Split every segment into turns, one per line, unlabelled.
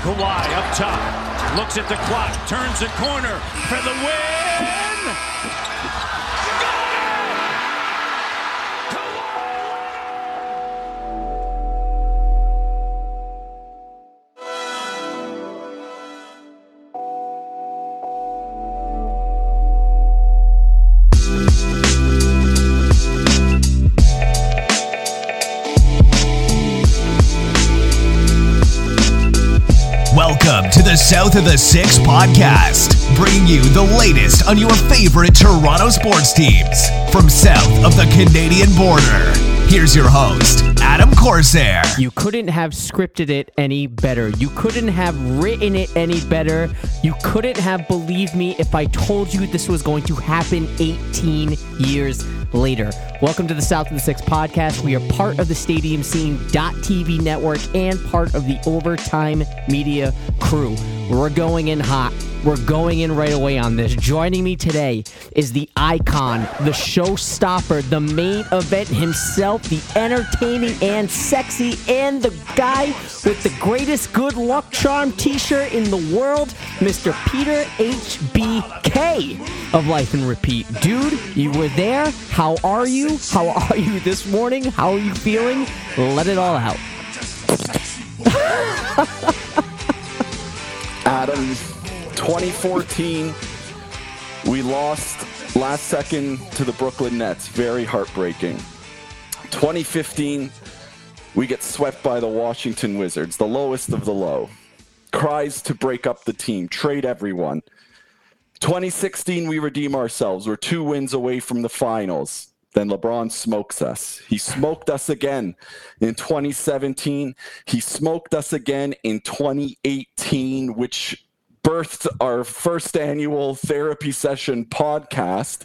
Kawhi up top, looks at the clock, turns the corner for the win.
South of the Six podcast, bringing you the latest on your favorite Toronto sports teams from south of the Canadian border. Here's your host, Adam Corsair.
You couldn't have scripted it any better. You couldn't have written it any better. You couldn't have believed me if I told you this was going to happen 18 years later. Welcome to the South of the Six podcast. We are part of the Stadium Scene TV network and part of the Overtime Media crew. We're going in hot. We're going in right away on this. Joining me today is the icon, the showstopper, the main event himself, the entertaining and sexy, and the guy with the greatest good luck charm t shirt in the world, Mr. Peter HBK of Life and Repeat. Dude, you were there. How are you? How are you this morning? How are you feeling? Let it all out.
Adam, 2014, we lost last second to the Brooklyn Nets. Very heartbreaking. 2015, we get swept by the Washington Wizards, the lowest of the low. Cries to break up the team, trade everyone. 2016, we redeem ourselves. We're two wins away from the finals. Then LeBron smokes us. He smoked us again in 2017. He smoked us again in 2018, which birthed our first annual therapy session podcast.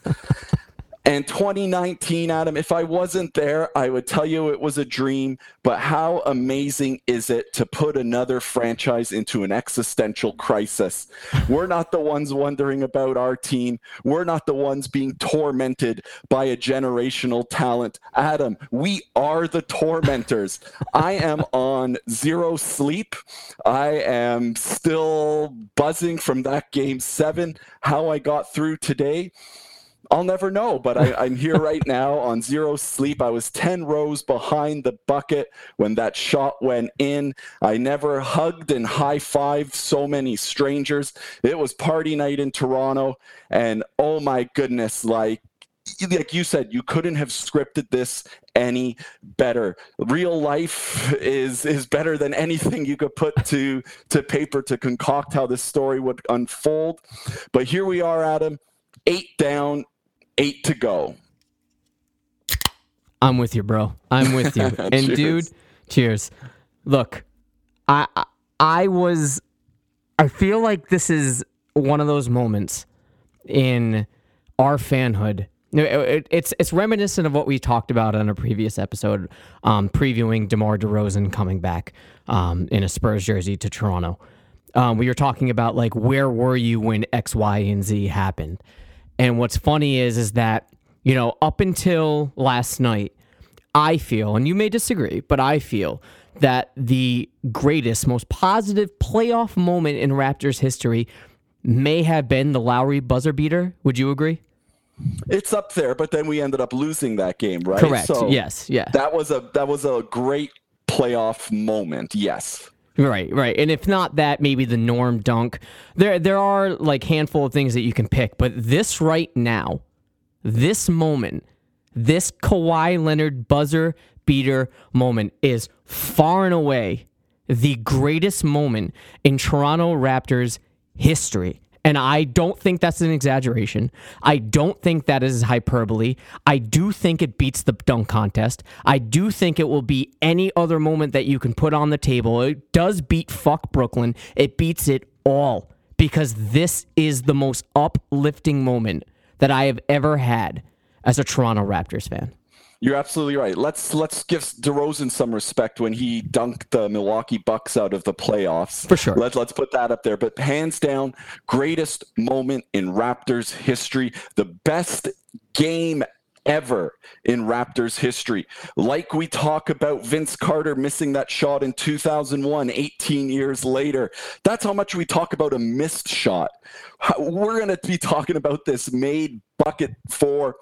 And 2019, Adam, if I wasn't there, I would tell you it was a dream. But how amazing is it to put another franchise into an existential crisis? We're not the ones wondering about our team. We're not the ones being tormented by a generational talent. Adam, we are the tormentors. I am on zero sleep. I am still buzzing from that game seven. How I got through today. I'll never know, but I, am here right now on zero sleep. I was 10 rows behind the bucket when that shot went in. I never hugged and high fived so many strangers. It was party night in Toronto, and oh my goodness, like like you said, you couldn't have scripted this any better. Real life is is better than anything you could put to to paper to concoct how this story would unfold. But here we are, Adam, eight down, eight to go.
I'm with you, bro. I'm with you. and dude, cheers. Look, I, I I was I feel like this is one of those moments in our fanhood. it's it's reminiscent of what we talked about on a previous episode, um, previewing DeMar DeRozan coming back um, in a Spurs jersey to Toronto. Um, we were talking about like where were you when X, Y, and Z happened, and what's funny is is that, you know, up until last night, I feel, and you may disagree, but I feel that the greatest, most positive playoff moment in Raptors history may have been the Lowry buzzer beater. Would you agree?
It's up there, but then we ended up losing that game, right?
Correct. So yes. Yeah.
That was a that was a great playoff moment. Yes.
Right, right. And if not that, maybe the norm dunk. There there are like handful of things that you can pick, but this right now, this moment, this Kawhi Leonard buzzer beater moment is far and away the greatest moment in Toronto Raptors history. And I don't think that's an exaggeration. I don't think that is hyperbole. I do think it beats the dunk contest. I do think it will be any other moment that you can put on the table. It does beat fuck Brooklyn. It beats it all because this is the most uplifting moment that I have ever had as a Toronto Raptors fan.
You're absolutely right. Let's let's give DeRozan some respect when he dunked the Milwaukee Bucks out of the playoffs.
For sure.
Let's let's put that up there. But hands down, greatest moment in Raptors history, the best game ever in Raptors history. Like we talk about Vince Carter missing that shot in 2001, 18 years later. That's how much we talk about a missed shot. We're going to be talking about this made bucket for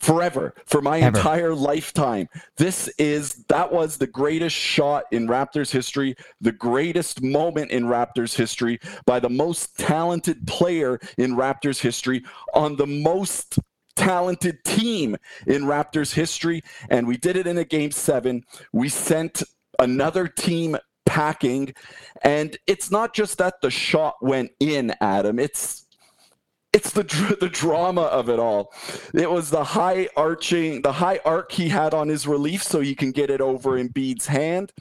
forever for my
Ever.
entire lifetime. This is that was the greatest shot in Raptors history, the greatest moment in Raptors history by the most talented player in Raptors history on the most talented team in Raptors history and we did it in a game 7. We sent another team packing and it's not just that the shot went in Adam it's it's the the drama of it all. It was the high arching, the high arc he had on his relief, so you can get it over Embiid's hand.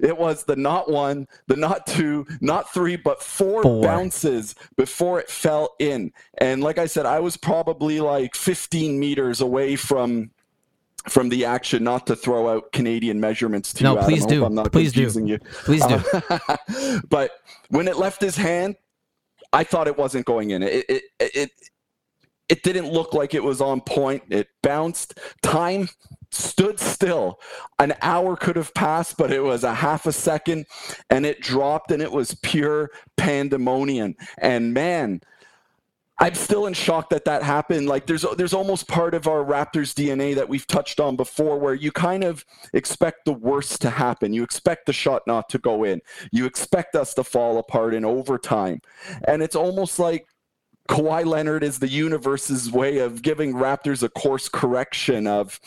It was the not one, the not two, not three, but four,
Four.
bounces before it fell in. And like I said, I was probably like 15 meters away from from the action. Not to throw out Canadian measurements to
No,
you, Adam.
please
hope
do.
I'm not
Please do.
you.
Please do.
Uh, but when it left his hand, I thought it wasn't going in. It it it it didn't look like it was on point. It bounced. Time stood still. An hour could have passed, but it was a half a second, and it dropped, and it was pure pandemonium. And man. I'm still in shock that that happened. Like there's there's almost part of our Raptors DNA that we've touched on before, where you kind of expect the worst to happen. You expect the shot not to go in. You expect us to fall apart in overtime, and it's almost like Kawhi Leonard is the universe's way of giving Raptors a course correction of,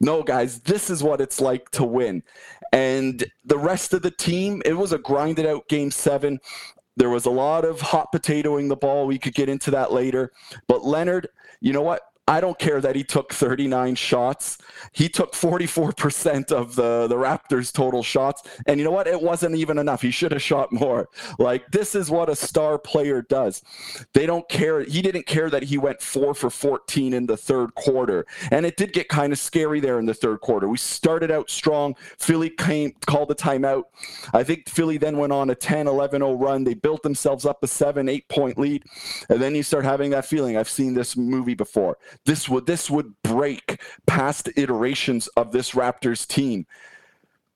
no, guys, this is what it's like to win. And the rest of the team, it was a grinded out game seven. There was a lot of hot potatoing the ball. We could get into that later. But Leonard, you know what? I don't care that he took 39 shots. He took 44% of the, the Raptors' total shots. And you know what? It wasn't even enough. He should have shot more. Like, this is what a star player does. They don't care. He didn't care that he went four for 14 in the third quarter. And it did get kind of scary there in the third quarter. We started out strong. Philly came, called the timeout. I think Philly then went on a 10 11 0 run. They built themselves up a seven, eight point lead. And then you start having that feeling. I've seen this movie before. This would this would break past iterations of this Raptors team.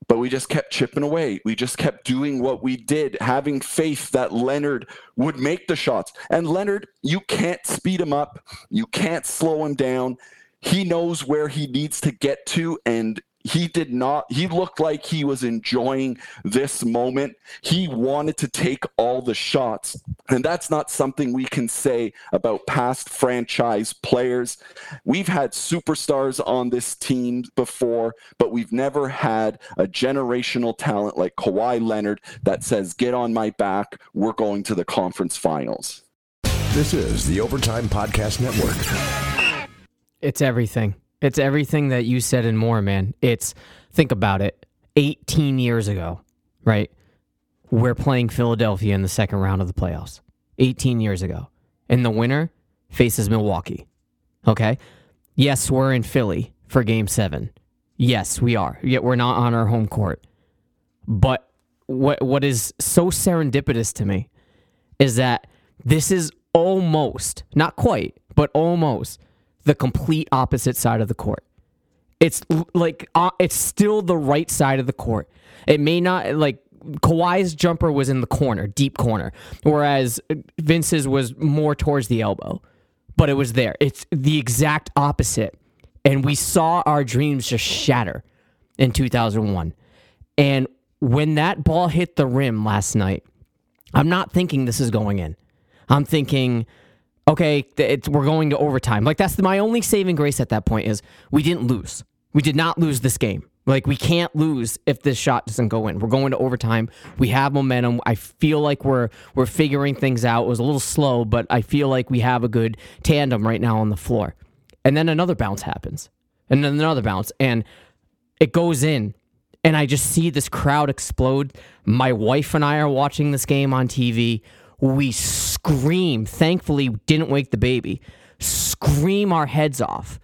But we just kept chipping away. We just kept doing what we did, having faith that Leonard would make the shots. And Leonard, you can't speed him up. You can't slow him down. He knows where he needs to get to, and he did not. He looked like he was enjoying this moment. He wanted to take all the shots. And that's not something we can say about past franchise players. We've had superstars on this team before, but we've never had a generational talent like Kawhi Leonard that says, Get on my back. We're going to the conference finals.
This is the Overtime Podcast Network.
It's everything. It's everything that you said and more, man. It's think about it. 18 years ago, right? We're playing Philadelphia in the second round of the playoffs. 18 years ago. And the winner faces Milwaukee. Okay? Yes, we're in Philly for game 7. Yes, we are. Yet we're not on our home court. But what what is so serendipitous to me is that this is almost, not quite, but almost the complete opposite side of the court. It's like uh, it's still the right side of the court. It may not like Kawhi's jumper was in the corner, deep corner, whereas Vince's was more towards the elbow. But it was there. It's the exact opposite. And we saw our dreams just shatter in 2001. And when that ball hit the rim last night, I'm not thinking this is going in. I'm thinking, okay, we're going to overtime. Like that's my only saving grace at that point is we didn't lose. We did not lose this game. Like we can't lose if this shot doesn't go in. We're going to overtime. We have momentum. I feel like we're we're figuring things out. It was a little slow, but I feel like we have a good tandem right now on the floor. And then another bounce happens. And then another bounce and it goes in and I just see this crowd explode. My wife and I are watching this game on TV. We scream. Thankfully, didn't wake the baby. Scream our heads off,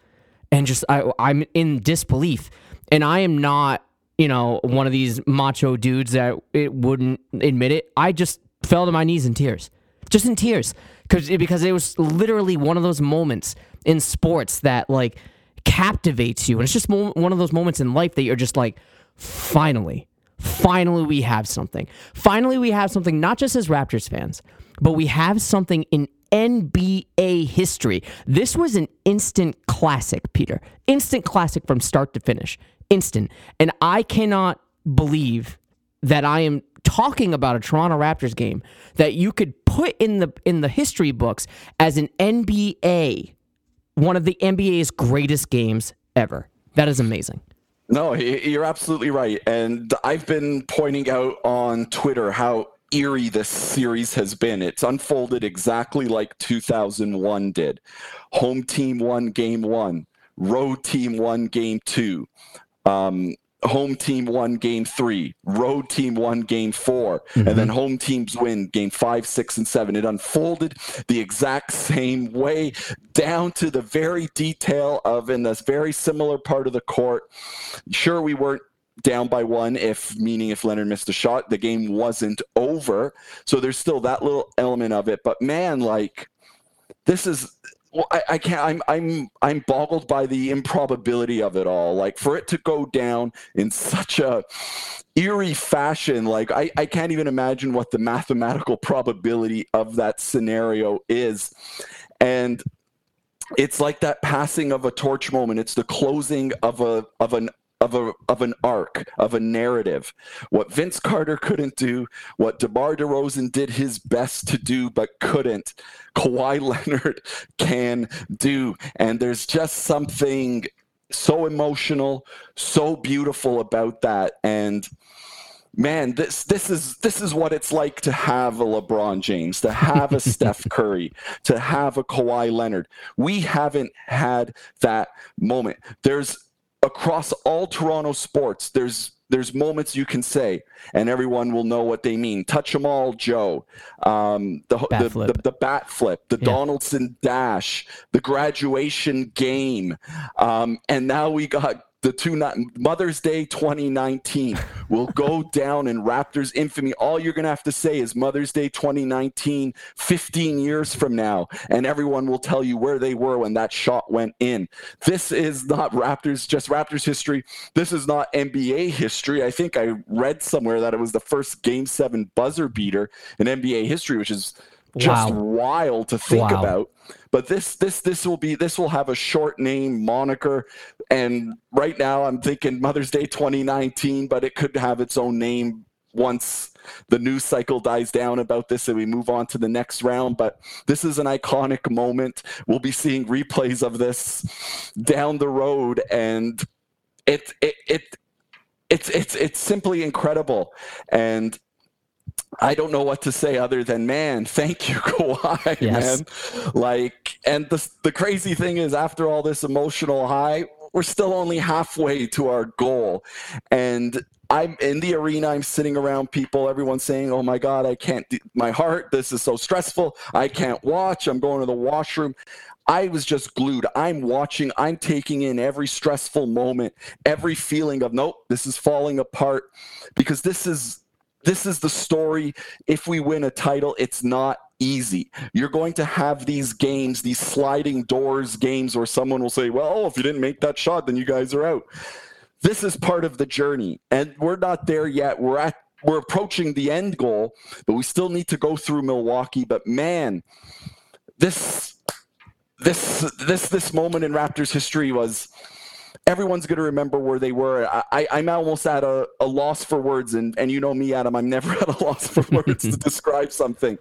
and just I, I'm in disbelief. And I am not, you know, one of these macho dudes that it wouldn't admit it. I just fell to my knees in tears, just in tears, because because it was literally one of those moments in sports that like captivates you. And it's just one of those moments in life that you're just like, finally, finally, we have something. Finally, we have something, not just as Raptors fans, but we have something in NBA history. This was an instant classic, Peter. Instant classic from start to finish. Instant. And I cannot believe that I am talking about a Toronto Raptors game that you could put in the in the history books as an NBA one of the NBA's greatest games ever. That is amazing.
No, you're absolutely right. And I've been pointing out on Twitter how eerie this series has been. It's unfolded exactly like 2001 did. Home team won game one, road team won game two. Um, home team won game three, road team won game 4 mm-hmm. and then home teams win game five, six, and seven. It unfolded the exact same way down to the very detail of in this very similar part of the court. Sure, we weren't down by one if meaning if Leonard missed a shot, the game wasn't over. So there's still that little element of it. But man, like this is well, I, I, can't. I'm I'm I'm boggled by the improbability of it all. Like for it to go down in such a eerie fashion, like I, I can't even imagine what the mathematical probability of that scenario is. And it's like that passing of a torch moment. It's the closing of a of an of a of an arc of a narrative. What Vince Carter couldn't do, what DeMar DeRozan did his best to do but couldn't, Kawhi Leonard can do. And there's just something so emotional, so beautiful about that. And man, this this is this is what it's like to have a LeBron James, to have a Steph Curry, to have a Kawhi Leonard. We haven't had that moment. There's across all Toronto sports, there's there's moments you can say, and everyone will know what they mean. Touch them all, Joe. Um, the, the, the, the, bat flip, the yeah. Donaldson dash, the graduation game, um, and now we got the two Mother's Day 2019 will go down in Raptors infamy. All you're going to have to say is Mother's Day 2019, 15 years from now, and everyone will tell you where they were when that shot went in. This is not Raptors, just Raptors history. This is not NBA history. I think I read somewhere that it was the first Game Seven buzzer beater in NBA history, which is just wow. wild to think wow. about. But this this this will be this will have a short name moniker, and right now I'm thinking Mother's Day 2019, but it could have its own name once the news cycle dies down about this and we move on to the next round. But this is an iconic moment. We'll be seeing replays of this down the road, and it it it. It's it's it's simply incredible, and I don't know what to say other than man, thank you, Kawhi, yes. man. Like, and the the crazy thing is, after all this emotional high, we're still only halfway to our goal, and I'm in the arena. I'm sitting around people. Everyone's saying, "Oh my God, I can't. Do, my heart. This is so stressful. I can't watch. I'm going to the washroom." I was just glued. I'm watching, I'm taking in every stressful moment, every feeling of, nope, this is falling apart because this is this is the story. If we win a title, it's not easy. You're going to have these games, these sliding doors games where someone will say, well, if you didn't make that shot, then you guys are out. This is part of the journey. And we're not there yet. We're at we're approaching the end goal, but we still need to go through Milwaukee. But man, this this this this moment in Raptors history was everyone's going to remember where they were. I, am almost at a, a, loss for words, and, and you know me, Adam, I'm never at a loss for words to describe something.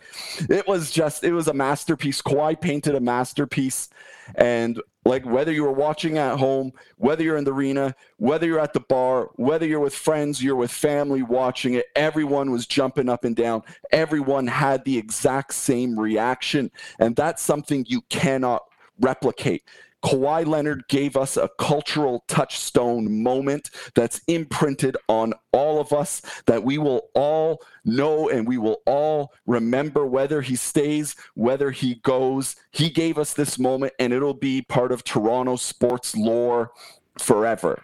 It was just, it was a masterpiece. Kawhi painted a masterpiece. And like whether you were watching at home, whether you're in the arena, whether you're at the bar, whether you're with friends, you're with family watching it, everyone was jumping up and down. Everyone had the exact same reaction. And that's something you cannot replicate. Kawhi Leonard gave us a cultural touchstone moment that's imprinted on all of us that we will all know and we will all remember whether he stays, whether he goes. He gave us this moment and it'll be part of Toronto sports lore forever.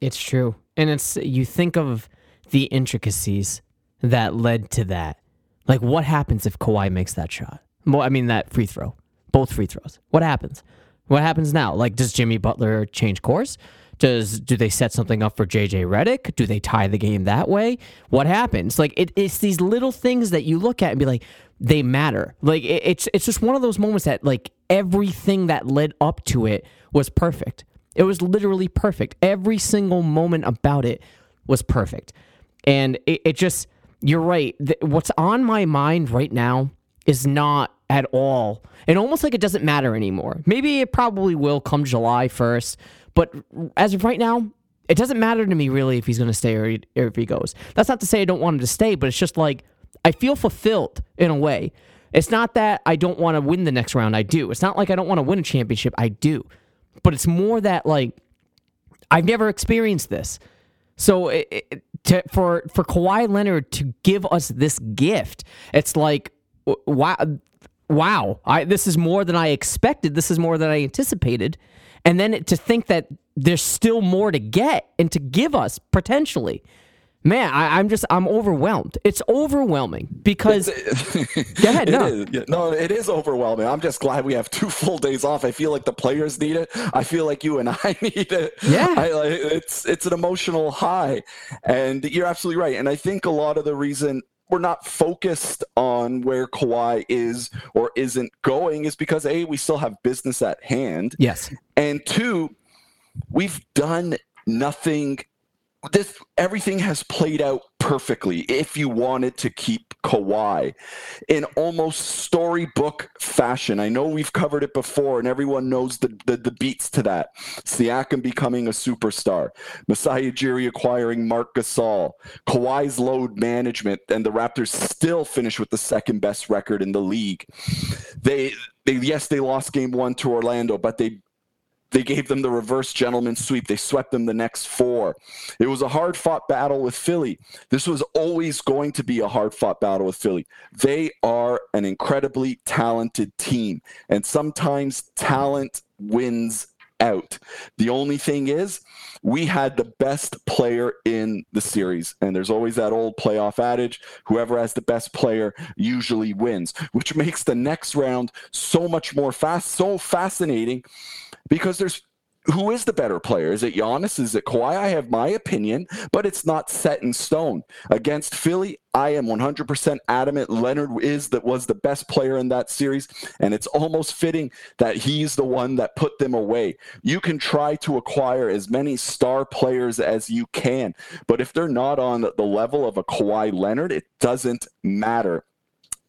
It's true. And it's you think of the intricacies that led to that. Like what happens if Kawhi makes that shot? Well, I mean that free throw. Both free throws. What happens? What happens now? Like, does Jimmy Butler change course? Does do they set something up for JJ Redick? Do they tie the game that way? What happens? Like it, it's these little things that you look at and be like, they matter. Like it, it's it's just one of those moments that like everything that led up to it was perfect. It was literally perfect. Every single moment about it was perfect, and it, it just you're right. What's on my mind right now is not at all, and almost like it doesn't matter anymore. Maybe it probably will come July first but as of right now, it doesn't matter to me really if he's going to stay or, or if he goes. That's not to say I don't want him to stay, but it's just like I feel fulfilled in a way. It's not that I don't want to win the next round. I do. It's not like I don't want to win a championship. I do. But it's more that like I've never experienced this. So it, it, to, for for Kawhi Leonard to give us this gift, it's like wow, wow! I, this is more than I expected. This is more than I anticipated. And then to think that there's still more to get and to give us potentially. Man, I, am just I'm overwhelmed. It's overwhelming because. go ahead. No.
no, it is overwhelming. I'm just glad we have two full days off. I feel like the players need it. I feel like you and I need it.
Yeah,
I, it's it's an emotional high, and you're absolutely right. And I think a lot of the reason we're not focused on where Kawhi is or isn't going is because A, we still have business at hand.
Yes.
And two, we've done nothing this everything has played out perfectly if you wanted to keep Kawhi in almost storybook fashion. I know we've covered it before and everyone knows the, the, the beats to that. Siakam becoming a superstar, Masai Ujiri acquiring Marc Gasol, Kawhi's load management, and the Raptors still finish with the second best record in the league. They they yes, they lost game one to Orlando, but they they gave them the reverse gentleman sweep. They swept them the next four. It was a hard fought battle with Philly. This was always going to be a hard fought battle with Philly. They are an incredibly talented team, and sometimes talent wins out. The only thing is, we had the best player in the series. And there's always that old playoff adage whoever has the best player usually wins, which makes the next round so much more fast, so fascinating because there's who is the better player? Is it Giannis? Is it Kawhi? I have my opinion, but it's not set in stone. Against Philly, I am 100% adamant Leonard is that was the best player in that series, and it's almost fitting that he's the one that put them away. You can try to acquire as many star players as you can, but if they're not on the level of a Kawhi Leonard, it doesn't matter.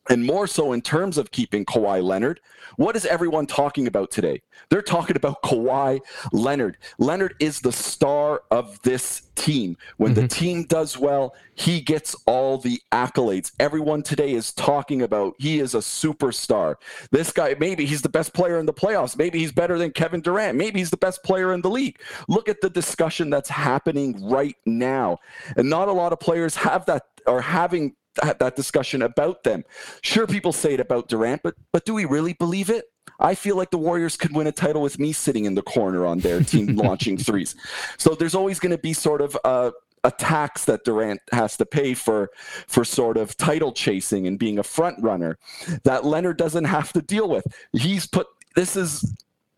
And more so in terms of keeping Kawhi Leonard, what is everyone talking about today? They're talking about Kawhi Leonard. Leonard is the star of this team. When mm-hmm. the team does well, he gets all the accolades. Everyone today is talking about he is a superstar. This guy, maybe he's the best player in the playoffs. Maybe he's better than Kevin Durant. Maybe he's the best player in the league. Look at the discussion that's happening right now. And not a lot of players have that are having that, that discussion about them. Sure, people say it about Durant, but but do we really believe it? I feel like the Warriors could win a title with me sitting in the corner on their team launching threes. So there's always going to be sort of a, a tax that Durant has to pay for for sort of title chasing and being a front runner that Leonard doesn't have to deal with. He's put this is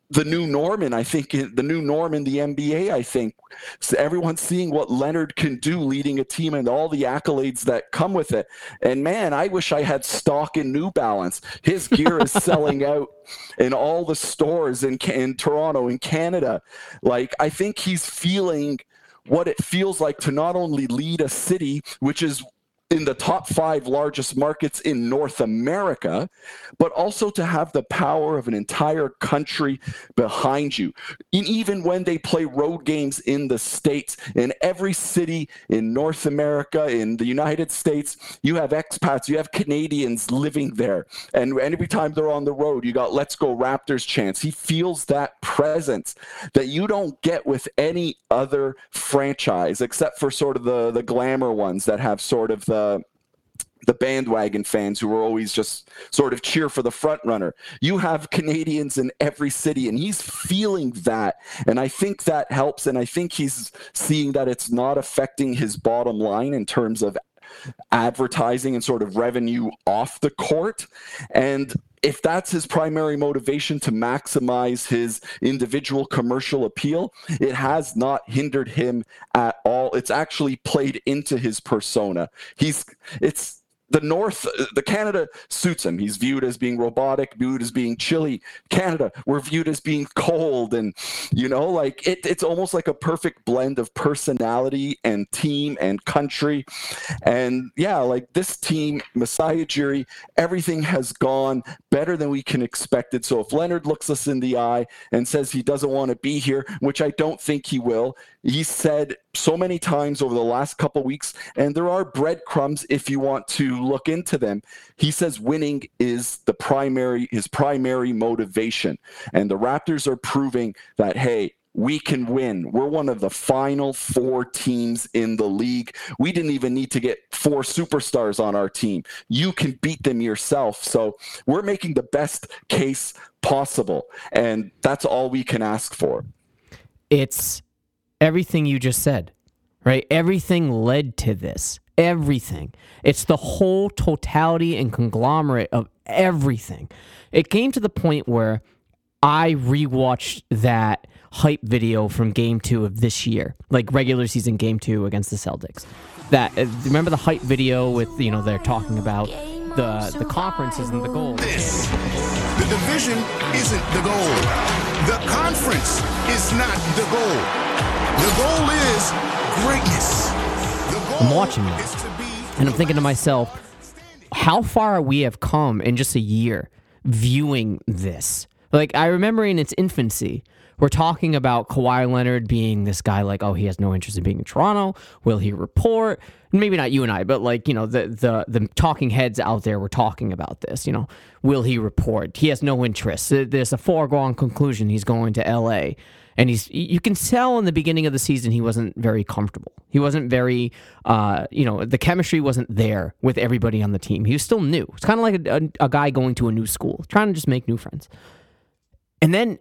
the new norm and I think the new norm in the NBA. I think so everyone's seeing what Leonard can do leading a team and all the accolades that come with it. And man, I wish I had stock in New Balance. His gear is selling out in all the stores in, in Toronto, in Canada. Like I think he's feeling what it feels like to not only lead a city, which is in the top five largest markets in North America, but also to have the power of an entire country behind you. And even when they play road games in the States, in every city in North America, in the United States, you have expats, you have Canadians living there. And every time they're on the road, you got Let's Go Raptors chance. He feels that presence that you don't get with any other franchise, except for sort of the, the glamour ones that have sort of the the the bandwagon fans who are always just sort of cheer for the front runner. You have Canadians in every city, and he's feeling that. And I think that helps. And I think he's seeing that it's not affecting his bottom line in terms of advertising and sort of revenue off the court. And if that's his primary motivation to maximize his individual commercial appeal, it has not hindered him at all. It's actually played into his persona. He's it's the North, the Canada suits him. He's viewed as being robotic, viewed as being chilly. Canada, we're viewed as being cold, and you know, like it, it's almost like a perfect blend of personality and team and country. And yeah, like this team, Masai Ujiri, everything has gone better than we can expect it. So if Leonard looks us in the eye and says he doesn't want to be here, which I don't think he will, he said so many times over the last couple weeks, and there are breadcrumbs if you want to look into them. He says winning is the primary, his primary motivation. And the Raptors are proving that, hey, we can win. We're one of the final four teams in the league. We didn't even need to get four superstars on our team. You can beat them yourself. So we're making the best case possible. And that's all we can ask for.
It's everything you just said, right? Everything led to this. Everything. It's the whole totality and conglomerate of everything. It came to the point where I rewatched that hype video from game two of this year, like regular season game two against the Celtics. That uh, remember the hype video with you know they're talking about the the conferences and the goals.
This. The division isn't the goal. The conference is not the goal. The goal is greatness. The goal
I'm watching that.
is to be
And I'm thinking to myself, how far we have come in just a year viewing this. Like I remember in its infancy, we're talking about Kawhi Leonard being this guy like, oh, he has no interest in being in Toronto. Will he report? Maybe not you and I, but like, you know, the the the talking heads out there were talking about this, you know. Will he report? He has no interest. There's a foregone conclusion he's going to LA. And he's you can tell in the beginning of the season he wasn't very comfortable. He wasn't very uh, you know, the chemistry wasn't there with everybody on the team. He was still new. It's kind of like a, a, a guy going to a new school, trying to just make new friends. And then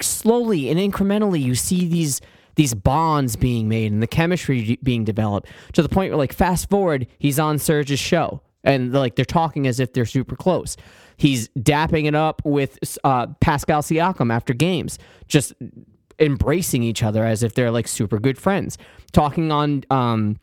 slowly and incrementally you see these these bonds being made and the chemistry being developed to the point where like fast forward he's on Serge's show and like they're talking as if they're super close. He's dapping it up with uh, Pascal Siakam after games, just embracing each other as if they're like super good friends. Talking on um,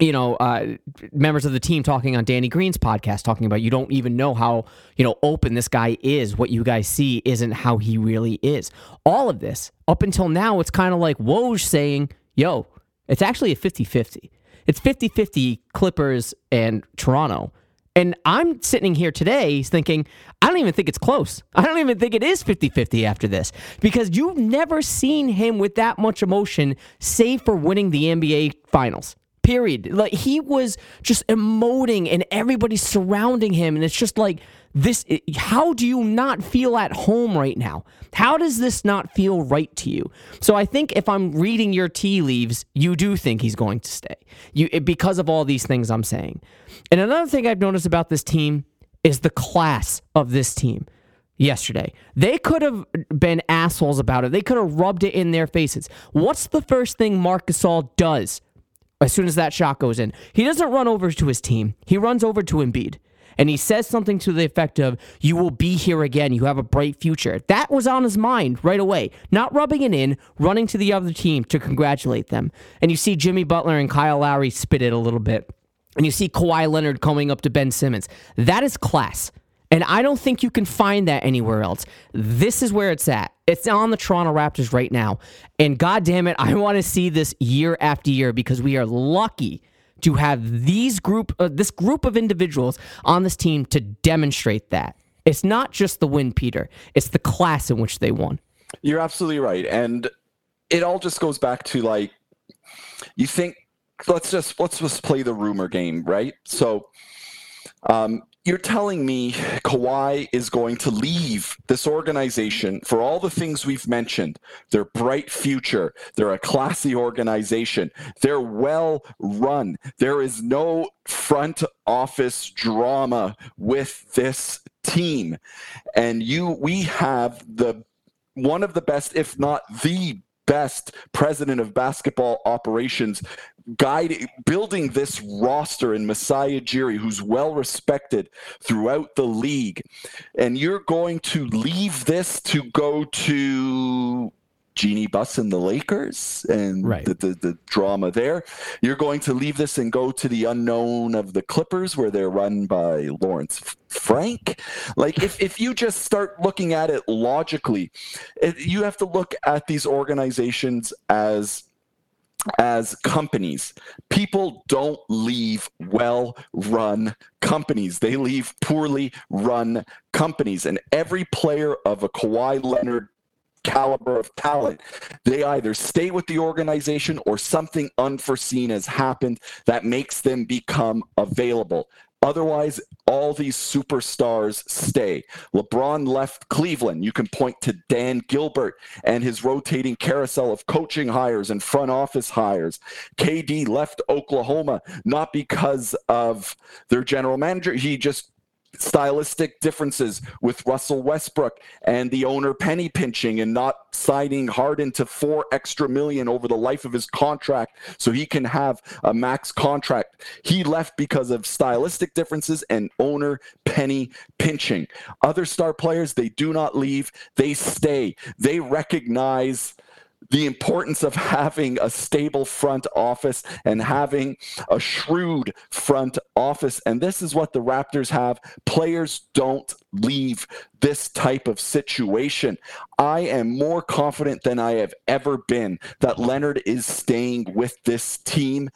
you know, uh, members of the team talking on Danny Green's podcast, talking about you don't even know how, you know, open this guy is. What you guys see isn't how he really is. All of this, up until now, it's kind of like Woj saying, yo, it's actually a 50 50. It's 50 50 Clippers and Toronto. And I'm sitting here today thinking, I don't even think it's close. I don't even think it is 50 50 after this because you've never seen him with that much emotion, save for winning the NBA Finals period. Like he was just emoting and everybody surrounding him. And it's just like, this, how do you not feel at home right now? How does this not feel right to you? So I think if I'm reading your tea leaves, you do think he's going to stay you because of all these things I'm saying. And another thing I've noticed about this team is the class of this team yesterday. They could have been assholes about it. They could have rubbed it in their faces. What's the first thing Marc Gasol does as soon as that shot goes in. He doesn't run over to his team. He runs over to Embiid. And he says something to the effect of, You will be here again. You have a bright future. That was on his mind right away. Not rubbing it in, running to the other team to congratulate them. And you see Jimmy Butler and Kyle Lowry spit it a little bit. And you see Kawhi Leonard coming up to Ben Simmons. That is class. And I don't think you can find that anywhere else. This is where it's at. It's on the Toronto Raptors right now. And god damn it, I want to see this year after year because we are lucky to have these group uh, this group of individuals on this team to demonstrate that. It's not just the win, Peter. It's the class in which they won.
You're absolutely right. And it all just goes back to like you think let's just let's just play the rumor game, right? So um, you're telling me Kawhi is going to leave this organization for all the things we've mentioned. Their bright future. They're a classy organization. They're well run. There is no front office drama with this team. And you we have the one of the best, if not the best president of basketball operations guiding, building this roster in Masai Ujiri, who's well respected throughout the league, and you're going to leave this to go to Jeanie Buss and the Lakers and
Right.
the, the, the drama there. You're going to leave this and go to the unknown of the Clippers, where they're run by Lawrence Frank. Like, if, if you just start looking at it logically, it, you have to look at these organizations as as companies. People don't leave well run companies. They leave poorly run companies. And every player of a Kawhi Leonard caliber of talent, they either stay with the organization or something unforeseen has happened that makes them become available. Otherwise, all these superstars stay. LeBron left Cleveland. You can point to Dan Gilbert and his rotating carousel of coaching hires and front office hires. KD left Oklahoma not because of their general manager. He just stylistic differences with Russell Westbrook and the owner penny pinching and not signing Harden to four extra million over the life of his contract so he can have a max contract. He left because of stylistic differences and owner penny pinching. Other star players, they do not leave, they stay. They recognize the importance of having a stable front office and having a shrewd front office. And this is what the Raptors have. Players don't leave this type of situation. I am more confident than I have ever been that Leonard is staying with this team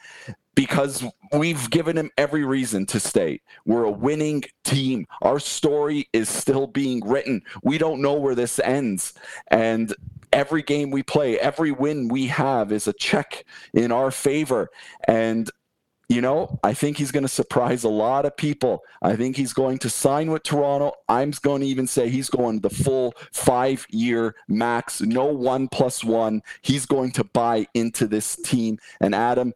because we've given him every reason to stay. We're a winning team. Our story is still being written. We don't know where this ends. And every game we play, every win we have is a check in our favor. And you know, I think he's going to surprise a lot of people. I think he's going to sign with Toronto. I'm going to even say he's going the full five year max, no one plus one. He's going to buy into this team. And Adam,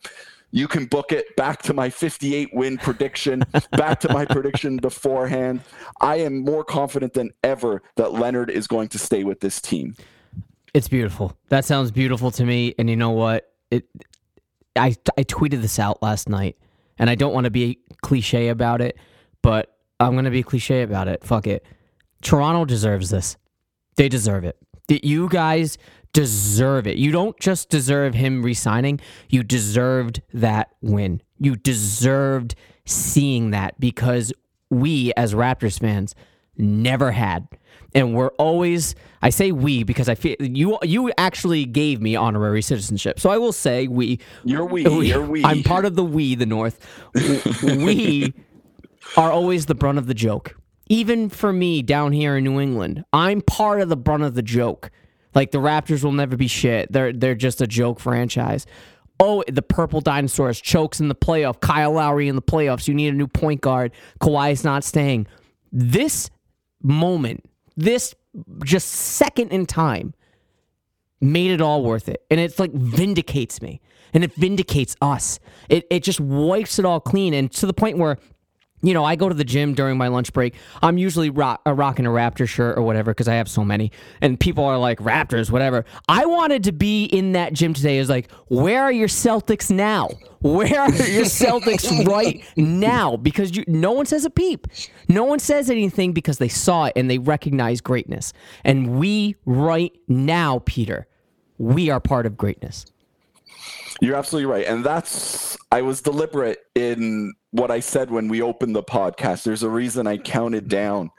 you can book it back to my 58 win prediction, back to my prediction beforehand. I am more confident than ever that Leonard is going to stay with this team.
It's beautiful. That sounds beautiful to me. And you know what? It I I tweeted this out last night, and I don't want to be cliche about it, but I'm gonna be cliche about it. Fuck it. Toronto deserves this. They deserve it. You guys deserve it. You don't just deserve him resigning. You deserved that win. You deserved seeing that because we as Raptors fans never had. And we're always I say we because I feel you you actually gave me honorary citizenship. So I will say we
You're we. You're we.
I'm part of the we, the North. we are always the brunt of the joke. Even for me down here in New England, I'm part of the brunt of the joke. Like the Raptors will never be shit. They're they're just a joke franchise. Oh, the purple dinosaurs chokes in the playoff. Kyle Lowry in the playoffs. You need a new point guard. Kawhi's not staying. This moment, this just second in time, made it all worth it. And it's like vindicates me. And it vindicates us. It it just wipes it all clean. And to the point where you know, I go to the gym during my lunch break. I'm usually rock, uh, rocking a Raptor shirt or whatever because I have so many. And people are like, Raptors, whatever. I wanted to be in that gym today. Is like, where are your Celtics now? Where are your Celtics right now? Because you, no one says a peep. No one says anything because they saw it and they recognize greatness. And we, right now, Peter, we are part of greatness.
You're absolutely right. And that's, I was deliberate in what I said when we opened the podcast. There's a reason I counted down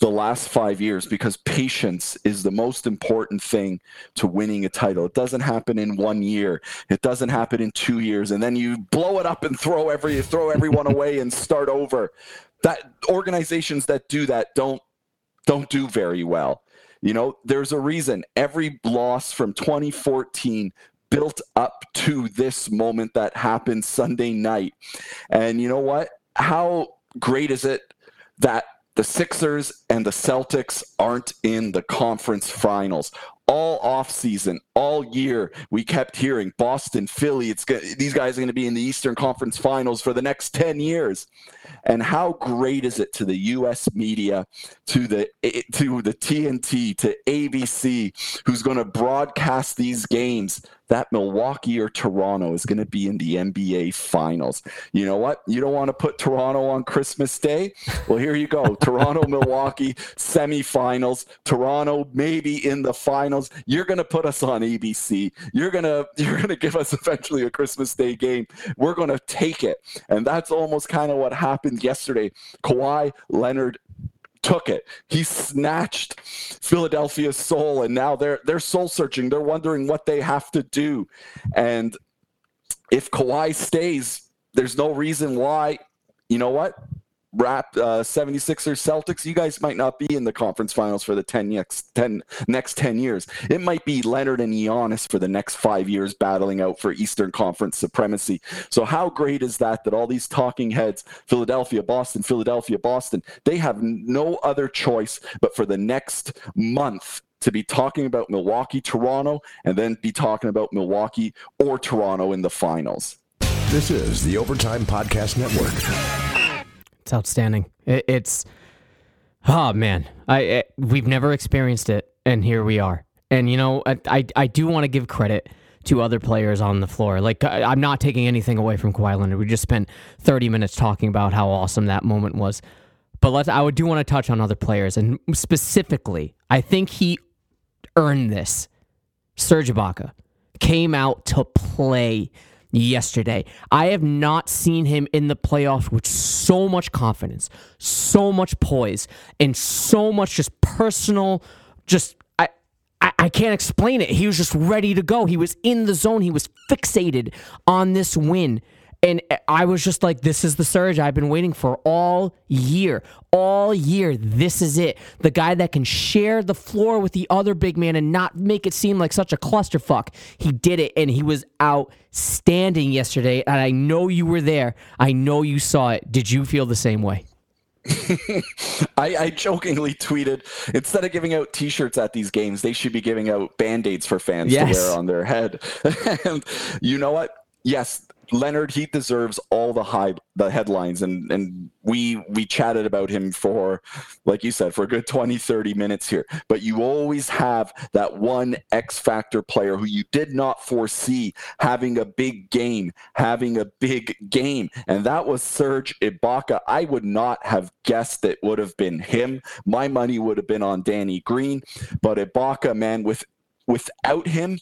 the last five years because patience is the most important thing to winning a title. It doesn't happen in one year. It doesn't happen in two years. And then you blow it up and throw every, throw everyone away and start over. That organizations that do that don't, don't do very well. You know, there's a reason every loss from 2014 built up to this moment that happened Sunday night. And you know what? How great is it that the Sixers and the Celtics aren't in the conference finals? All offseason, all year we kept hearing Boston, Philly. It's these guys are going to be in the Eastern Conference Finals for the next ten years. And how great is it to the U.S. media, to the eh, eh, to the TNT, to ABC, who's going to broadcast these games that Milwaukee or Toronto is going to be in the NBA Finals. You know what? You don't want to put Toronto on Christmas Day? Well, here you go. Toronto, Milwaukee semifinals. Toronto maybe in the finals. You're going to put us on ABC. You're to you're to give us eventually a Christmas Day game. We're to take it. And that's almost kind of what happened yesterday. Kawhi Leonard took it. He snatched Philadelphia's soul, and now they're they're soul searching. They're wondering what they have to do. And if Kawhi stays, there's no reason why. You know what? Rap uh, 76ers Celtics, you guys might not be in the conference finals for the 10 next 10 next 10 years. It might be Leonard and Giannis for the next 5 years battling out for Eastern Conference supremacy. So how great is that that all these talking heads, Philadelphia, Boston, Philadelphia, Boston, they have no other choice but for the next month to be talking about Milwaukee, Toronto, and then be talking about Milwaukee or Toronto in the finals.
This is the Overtime Podcast Network.
It's outstanding. It, it's oh man, I it, we've never experienced it, and here we are. And you know, I I, I do want to give credit to other players on the floor. Like I, am not taking anything away from Kawhi Leonard. We just spent 30 minutes talking about how awesome that moment was. But let's I would do want to touch on other players, and specifically, I think he earned this. Serge Ibaka came out to play yesterday. I have not seen him in the playoffs with so much confidence, so much poise, and so much just personal, just I, I, I can't explain it. He was just ready to go. He was in the zone. He was fixated on this win. And I was just like, this is the surge I've been waiting for all year. All year. This is it. The guy that can share the floor with the other big man and not make it seem like such a clusterfuck. He did it, and he was outstanding yesterday. And I know you were there. I know you saw it. Did you feel the same way?
I, I, jokingly tweeted instead of giving out T-shirts at these games, they should be giving out band-aids for fans yes. to wear on their head. and you know what? Yes, Leonard, he deserves all the high the headlines and and we we chatted about him for like you said for a good 20 30 minutes here. But you always have that one X factor player who you did not foresee having a big game, having a big game. And that was Serge Ibaka. I would not have guessed it would have been him. My money would have been on Danny Green, but Ibaka man with without him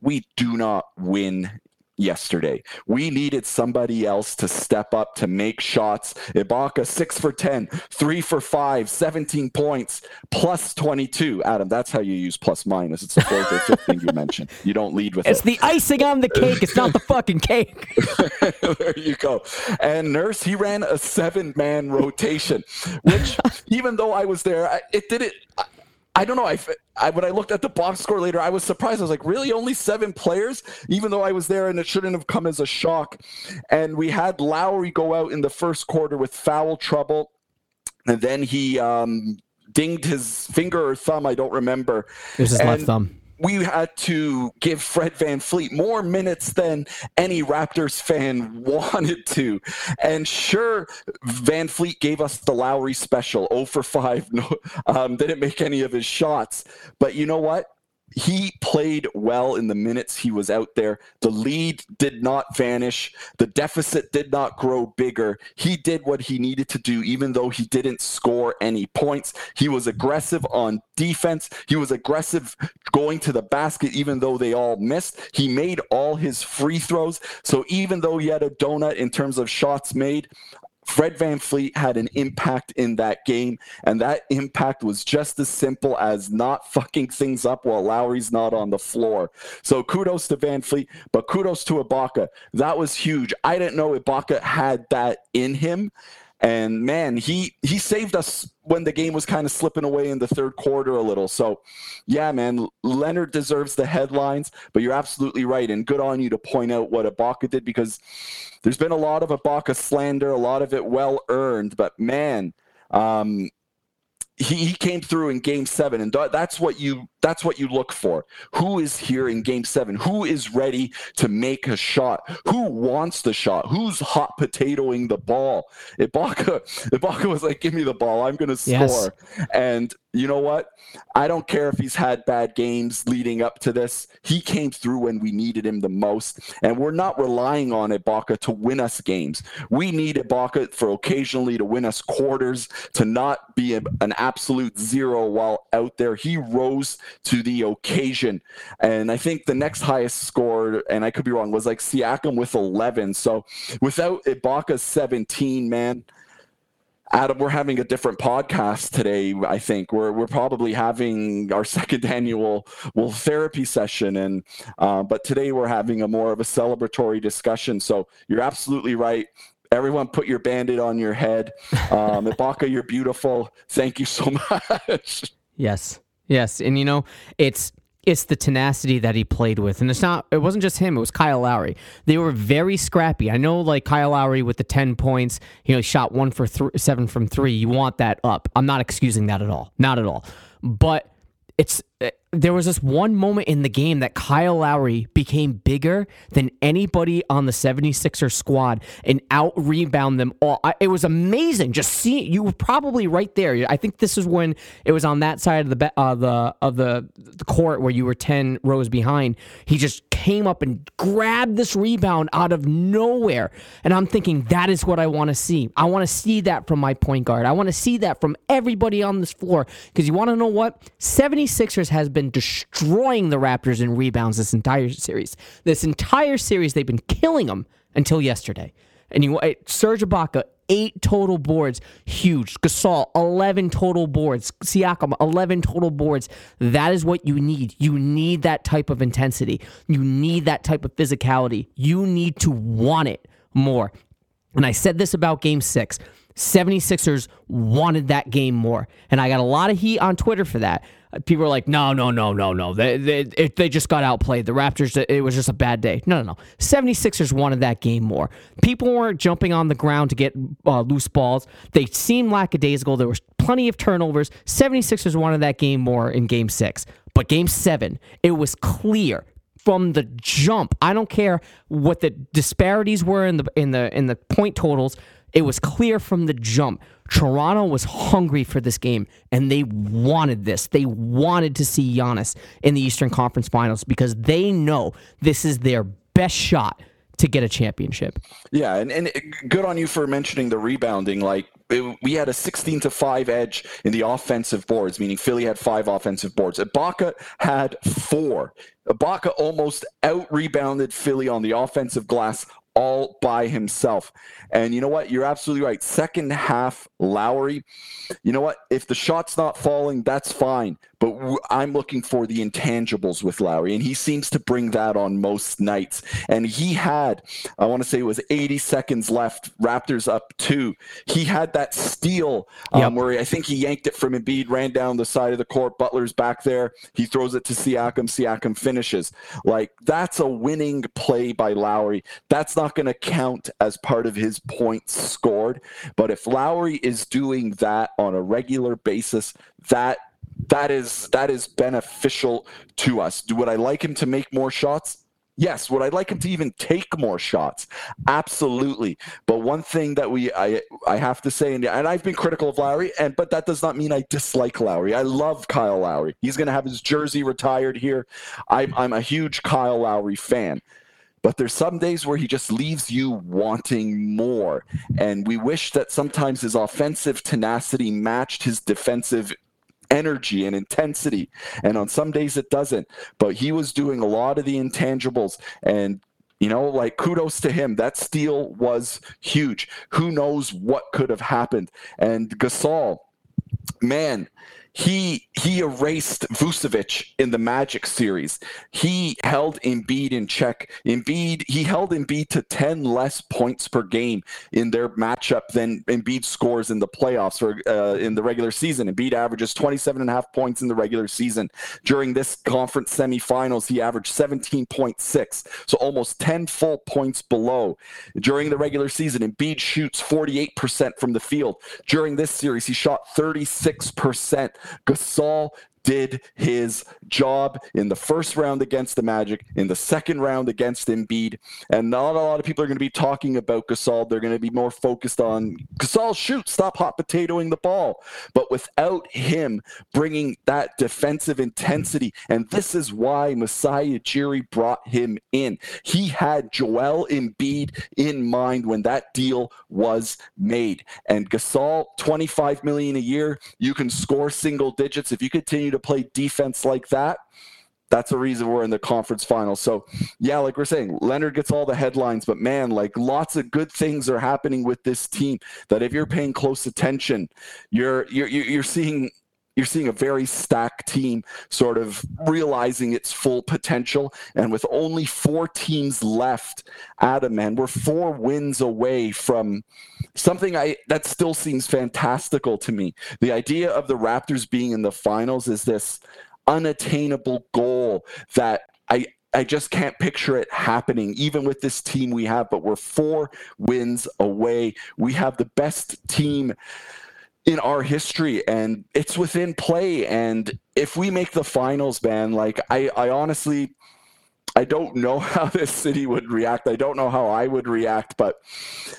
we do not win yesterday. We needed somebody else to step up to make shots. Ibaka, 6 for 10, 3 for 5, 17 points, plus 22. Adam, that's how you use plus minus. It's the fourth or fifth thing you mentioned. You don't lead with
it's
it.
the icing on the cake. It's not the fucking cake.
there you go. And Nurse, he ran a seven man rotation, which even though I was there, it did it. I don't know. I, I, when I looked at the box score later, I was surprised. I was like, really, only seven players, even though I was there, and it shouldn't have come as a shock. And we had Lowry go out in the first quarter with foul trouble, and then he um, dinged his finger or thumb. I don't remember.
It was his and, left thumb
we had to give Fred VanVleet more minutes than any Raptors fan wanted to. And sure, VanVleet gave us the Lowry special 0 for 5. No, um, didn't make any of his shots. But you know what? He played well in the minutes he was out there. The lead did not vanish. The deficit did not grow bigger. He did what he needed to do, even though he didn't score any points. He was aggressive on defense. He was aggressive going to the basket, even though they all missed. He made all his free throws. So even though he had a donut in terms of shots made, Fred VanVleet had an impact in that game, and that impact was just as simple as not fucking things up while Lowry's not on the floor. So kudos to VanVleet, but kudos to Ibaka. That was huge. I didn't know Ibaka had that in him. And man, he he saved us when the game was kind of slipping away in the third quarter a little. So, yeah, man, Leonard deserves the headlines, but you're absolutely right, and good on you to point out what Ibaka did because there's been a lot of Ibaka slander, a lot of it well earned. But man, um, he, he came through in game seven and that's what you that's what you look for. Who is here in game seven? Who is ready to make a shot? Who wants the shot? Who's hot potatoing the ball? Ibaka ibaka was like give me the ball. I'm gonna score. Yes. and you know what i don't care if he's had bad games leading up to this he came through when we needed him the most and we're not relying on ibaka to win us games we need ibaka for occasionally to win us quarters to not be a, an absolute zero while out there. He rose to the occasion. And I think the next highest score, and I could be wrong, was like Siakam with 11. So without Ibaka 17, man, Adam, we're having a different podcast today. I think we're we're probably having our second annual well therapy session, and uh, but today we're having a more of a celebratory discussion. So you're absolutely right. Everyone, put your bandit on your head. Um, Ibaka, you're beautiful. Thank you so much.
Yes, yes, and you know it's it's the tenacity that he played with, and it's not. It wasn't just him. It was Kyle Lowry. They were very scrappy. I know, like Kyle Lowry with the ten points. You know, he shot one for th- seven from three. You want that up. I'm not excusing that at all. Not at all. But it's there was this one moment in the game that Kyle Lowry became bigger than anybody on the 76er squad and out rebound them all. I, it was amazing just seeing you were probably right there. I think this is when it was on that side of the uh, the of the, the court where you were 10 rows behind. He just came up and grabbed this rebound out of nowhere. And I'm thinking that is what I want to see. I want to see that from my point guard. I want to see that from everybody on this floor because you want to know what? 76ers has been destroying the Raptors in rebounds this entire series. This entire series, they've been killing them until yesterday. And you, Serge Ibaka, eight total boards, huge. Gasol, 11 total boards. Siakam, 11 total boards. That is what you need. You need that type of intensity. You need that type of physicality. You need to want it more. And I said this about game six. 76ers wanted that game more. And I got a lot of heat on Twitter for that people are like, no, no, no, no, no. They, they, they just got outplayed. The Raptors, it was just a bad day. No, no, no. 76ers wanted that game more. People weren't jumping on the ground to get uh, loose balls. They seemed lackadaisical. There was plenty of turnovers. 76ers wanted that game more in game six. But game seven, it was clear from the jump. I don't care what the disparities were in the in the in the point totals. It was clear from the jump. Toronto was hungry for this game and they wanted this. They wanted to see Giannis in the Eastern Conference Finals because they know this is their best shot to get a championship.
Yeah, and, and good on you for mentioning the rebounding. Like it, we had a 16 to 5 edge in the offensive boards, meaning Philly had five offensive boards. Ibaka had four. Ibaka almost out rebounded Philly on the offensive glass all by himself. And you know what? You're absolutely right. Second half, Lowry, you know what? If the shot's not falling, that's fine. But I'm looking for the intangibles with Lowry, and he seems to bring that on most nights. And he had, I want to say it was 80 seconds left, Raptors up two. He had that steal um, yep. where I think he yanked it from Embiid, ran down the side of the court. Butler's back there. He throws it to Siakam. Siakam finishes. Like, that's a winning play by Lowry. That's not going to count as part of his points scored. But if Lowry is doing that on a regular basis, that that is that is beneficial to us. Do would I like him to make more shots? Yes. Would I like him to even take more shots? Absolutely. But one thing that we I I have to say, and, and I've been critical of Lowry, and but that does not mean I dislike Lowry. I love Kyle Lowry. He's going to have his jersey retired here. I'm I'm a huge Kyle Lowry fan. But there's some days where he just leaves you wanting more. And we wish that sometimes his offensive tenacity matched his defensive energy and intensity. And on some days it doesn't. But he was doing a lot of the intangibles and you know, like kudos to him. That steal was huge. Who knows what could have happened? And Gasol, man, he he erased Vucevic in the Magic series. He held Embiid in check. Embiid he held Embiid to 10 less points per game in their matchup than Embiid scores in the playoffs or uh, in the regular season. Embiid averages 27 and a half points in the regular season. During this conference semifinals, he averaged 17.6, so almost 10 full points below. During the regular season, Embiid shoots 48% from the field. During this series, he shot 36%. Gasol did his job in the first round against the Magic, in the second round against Embiid, and not a lot of people are going to be talking about Gasol. They're going to be more focused on Gasol shoot, stop hot potatoing the ball. But without him bringing that defensive intensity, and this is why Masai Ujiri brought him in. He had Joel Embiid in mind when that deal was made. And Gasol, 25 million a year, you can score single digits if you continue to play defense like that, that's the reason we're in the conference final. So, yeah, like we're saying, Leonard gets all the headlines, but man, like lots of good things are happening with this team. That if you're paying close attention, you're you're you're seeing you're seeing a very stacked team sort of realizing its full potential. And with only four teams left, Adam, man, we're four wins away from something I that still seems fantastical to me. The idea of the Raptors being in the finals is this unattainable goal that I I just can't picture it happening, even with this team we have. But we're four wins away. We have the best team in our history and it's within play. And if we make the finals man like i i honestly i don't know how this city would react. I don't know how i would react but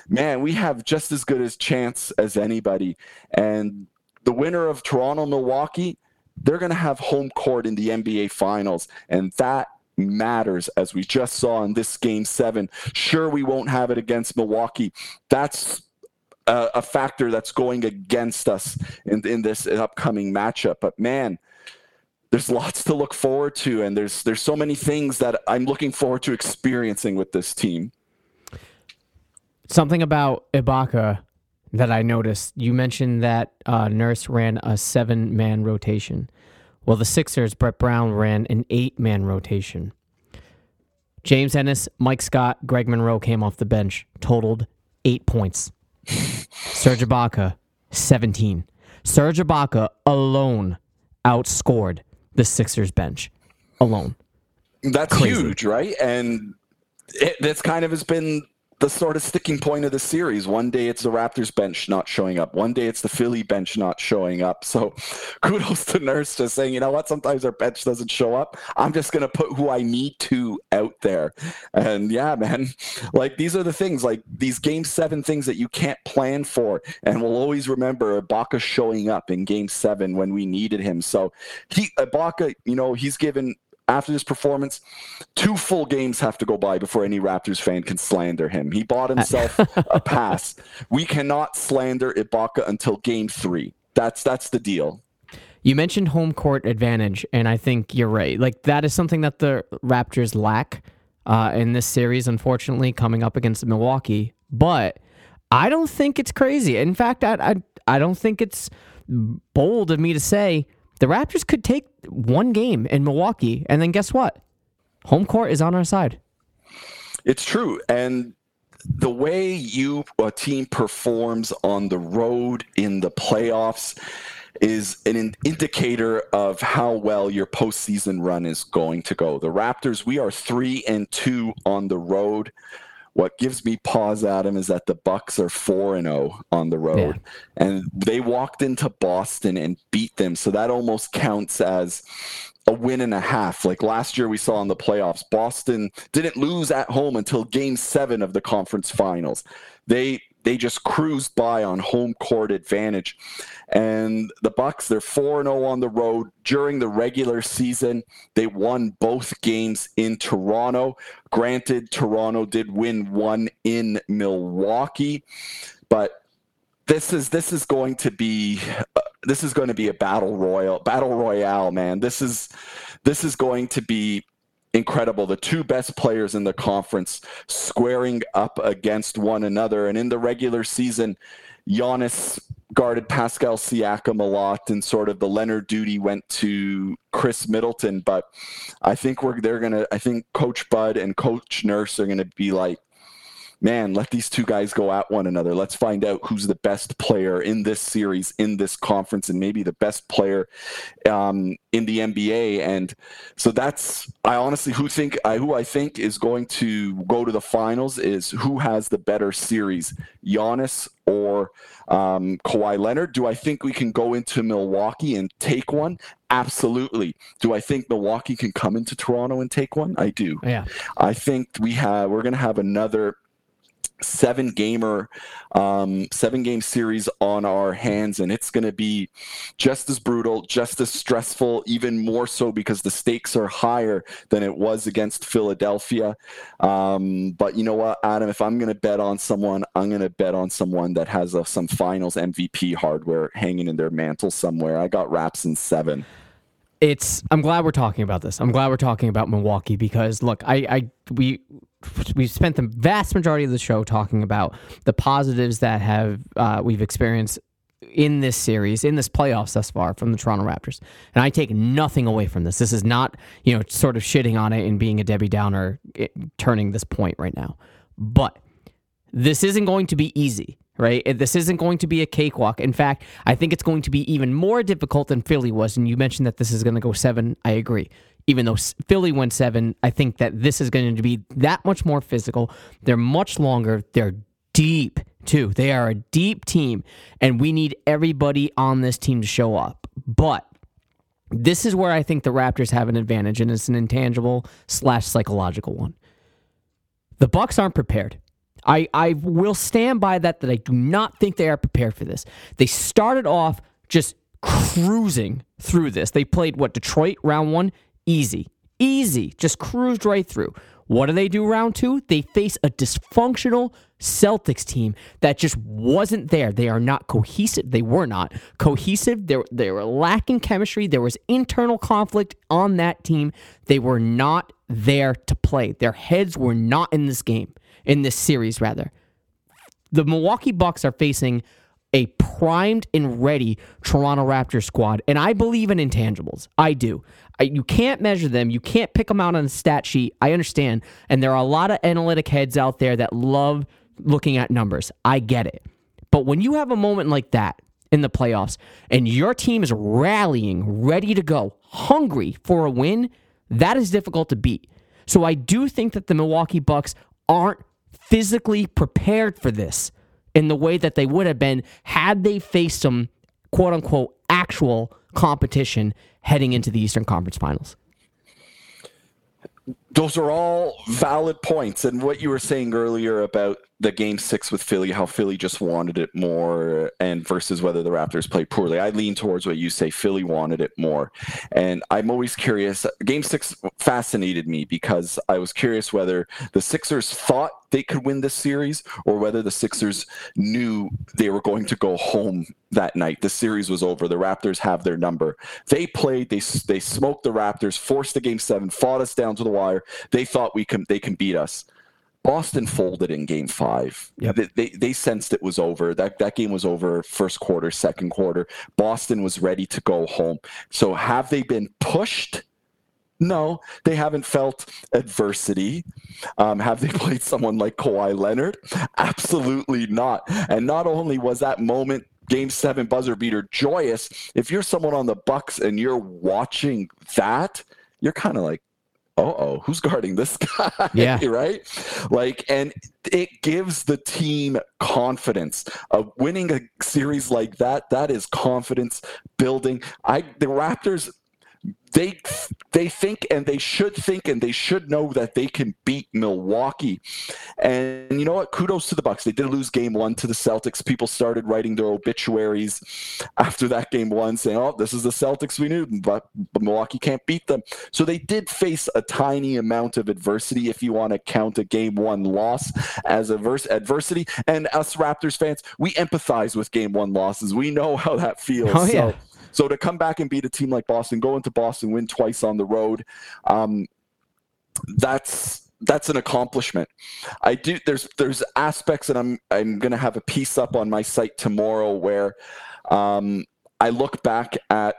man we have just as good as chance as anybody. And the winner of toronto milwaukee they're going to have home court in the nba finals and that matters as we just saw in this game 7 sure we won't have it against milwaukee. That's a, a factor that's going against us in, in this upcoming matchup. But man, there's lots to look forward to, and there's there's so many things that I'm looking forward to experiencing with this team.
Something about Ibaka that I noticed. You mentioned that uh, Nurse ran a seven-man rotation. Well, the Sixers, Brett Brown ran an eight-man rotation. James Ennis, Mike Scott, Greg Monroe came off the bench, totaled eight points. Serge Ibaka, 17. Serge Ibaka alone outscored the Sixers bench alone.
That's Crazy. huge, right? And it, that's kind of has been the sort of sticking point of the series. One day it's the Raptors bench not showing up. One day it's the Philly bench not showing up. So kudos to Nurse just saying, you know what, sometimes our bench doesn't show up. I'm just going to put who I need to out there. And yeah, man, like these are the things, like these game seven things that you can't plan for. And we'll always remember Ibaka showing up in game seven when we needed him. So he, Ibaka, you know, he's given after this performance, two full games have to go by before any Raptors fan can slander him. He bought himself a pass. We cannot slander Ibaka until game three. That's that's the deal.
You mentioned home court advantage, and I think you're right. Like that is something that the Raptors lack uh, in this series, unfortunately, coming up against Milwaukee. But I don't think it's crazy. In fact, I I, I don't think it's bold of me to say the Raptors could take one game in Milwaukee, and then guess what? Home court is on our side.
It's true. And the way you a team performs on the road in the playoffs is an indicator of how well your postseason run is going to go. The Raptors, we are three and two on the road. What gives me pause, Adam, is that the Bucks are four and zero oh on the road, yeah. and they walked into Boston and beat them. So that almost counts as a win and a half. Like last year, we saw in the playoffs, Boston didn't lose at home until Game Seven of the conference finals. They they just cruised by on home court advantage. And the Bucks, they're 4 0 on the road during the regular season. They won both games in Toronto. Granted, Toronto did win one in Milwaukee, but this is this is going to be uh, this is going to be a battle royal battle royale man this is this is going to be incredible. The two best players in the conference squaring up against one another. And in the regular season, Giannis guarded Pascal Siakam a lot, and sort of the Leonard duty went to Khris Middleton. But I think we're they're gonna. I think Coach Bud and Coach Nurse are gonna be like, man, let these two guys go at one another. Let's find out who's the best player in this series, in this conference, and maybe the best player um, in the NBA. And so that's I honestly who think I who I think is going to go to the finals is who has the better series, Giannis or um, Kawhi Leonard. Do I think we can go into Milwaukee and take one? Absolutely. Do I think Milwaukee can come into Toronto and take one? I do.
Yeah.
I think we have we're going to have another seven gamer um, seven game series on our hands and it's going to be just as brutal just as stressful even more so because the stakes are higher than it was against philadelphia. Um, but you know what adam if i'm going to bet on someone i'm going to bet on someone that has a, some finals mvp hardware hanging in their mantle somewhere. I got raps in seven
it's i'm glad we're talking about this i'm glad we're talking about milwaukee because look i i we we spent the vast majority of the show talking about the positives that have uh, we've experienced in this series, in this playoffs thus far from the Toronto Raptors. And I take nothing away from this. This is not, you know, sort of shitting on it and being a Debbie Downer it, turning this point right now. But this isn't going to be easy, right? This isn't going to be a cakewalk. In fact, I think it's going to be even more difficult than Philly was. And you mentioned that this is going to go seven. I agree even though Philly went seven, I think that this is going to be that much more physical. They're much longer. They're deep too. They are a deep team, and we need everybody on this team to show up. But this is where I think the Raptors have an advantage, and it's an intangible slash psychological one. The Bucks aren't prepared. I, I will stand by that that I do not think they are prepared for this. They started off just cruising through this. They played what Detroit round one Easy. Easy. Just cruised right through. What do they do round two? They face a dysfunctional Celtics team that just wasn't there. They are not cohesive. They were not cohesive. They, they were lacking chemistry. There was internal conflict on that team. They were not there to play. Their heads were not in this game, in this series, rather. The Milwaukee Bucks are facing a primed and ready Toronto Raptors squad, and I believe in intangibles. I do. I, you can't measure them. You can't pick them out on a stat sheet. I understand, and there are a lot of analytic heads out there that love looking at numbers. I get it, but when you have a moment like that in the playoffs, and your team is rallying, ready to go, hungry for a win, that is difficult to beat. So I do think that the Milwaukee Bucks aren't physically prepared for this in the way that they would have been had they faced some quote unquote actual competition heading into the Eastern Conference Finals.
Those are all valid points. And what you were saying earlier about the game six with Philly, how Philly just wanted it more, and versus whether the Raptors played poorly. I lean towards what you say. Philly wanted it more. And I'm always curious. Game six fascinated me because I was curious whether the Sixers thought they could win this series or whether the Sixers knew they were going to go home that night. The series was over. The Raptors have their number. They played, they, they smoked the Raptors, forced the game seven, fought us down to the wire. They thought we can, they can beat us. Boston folded in game five. Yep. They, they, they sensed it was over. That that game was over first quarter, second quarter. Boston was ready to go home. So have they been pushed? No, they haven't felt adversity. Um, have they played someone like Kawhi Leonard? Absolutely not. And not only was that moment game seven buzzer beater joyous, if you're someone on the Bucks and you're watching that, you're kind of like, oh, who's guarding this guy?
Yeah.
right? Like, and it gives the team confidence. Of winning a series like that, that is confidence building. I the Raptors they they think and they should think and they should know that they can beat Milwaukee. And you know what? Kudos to the Bucks. They did lose game one to the Celtics. People started writing their obituaries after that game one, saying, "Oh, this is the Celtics we knew, but, but Milwaukee can't beat them." So they did face a tiny amount of adversity, if you want to count a game one loss as adverse adversity. And us Raptors fans, we empathize with game one losses. We know how that feels.
Oh yeah.
So, so to come back and beat a team like Boston, go into Boston, win twice on the road, um, that's that's an accomplishment. I do there's there's aspects and I'm I'm gonna have a piece up on my site tomorrow where um, I look back at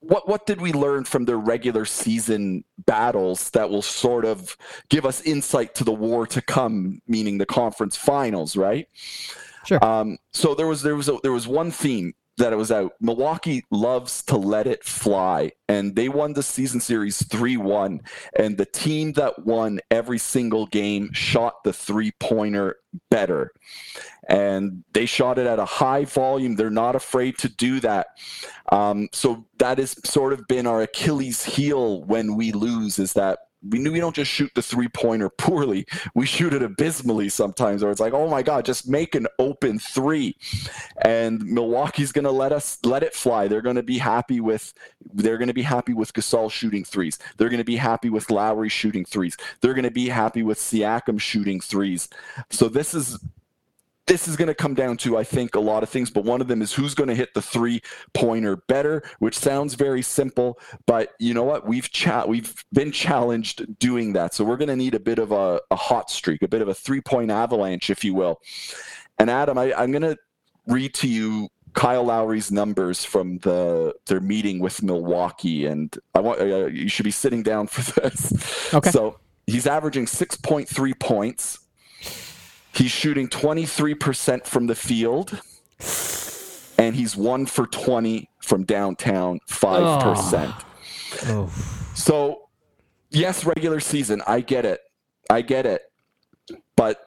what what did we learn from their regular season battles that will sort of give us insight to the war to come, meaning the conference finals, right?
Sure.
Um, so there was there was a, there was one theme that it was out. Milwaukee loves to let it fly, and they won the season series 3 1. And the team that won every single game shot the three pointer better. And they shot it at a high volume. They're not afraid to do that. Um, so that has sort of been our Achilles heel when we lose, is that we knew we don't just shoot the three pointer poorly. We shoot it abysmally sometimes, or it's like, oh my God, just make an open three. And Milwaukee's gonna let us let it fly. They're gonna be happy with they're gonna be happy with Gasol shooting threes. They're gonna be happy with Lowry shooting threes. They're gonna be happy with Siakam shooting threes. So this is this is going to come down to, I think, a lot of things, but one of them is who's going to hit the three pointer better, which sounds very simple, but you know what? We've cha- we've been challenged doing that, so we're going to need a bit of a, a hot streak, a bit of a three point avalanche, if you will. And Adam, I, I'm going to read to you Kyle Lowry's numbers from the their meeting with Milwaukee, and I want uh, you should be sitting down for this.
Okay.
So he's averaging 6.3 points He's shooting 23% from the field, and he's one for 20 from downtown, 5%.
Oh.
So, yes, regular season, I get it. I get it. But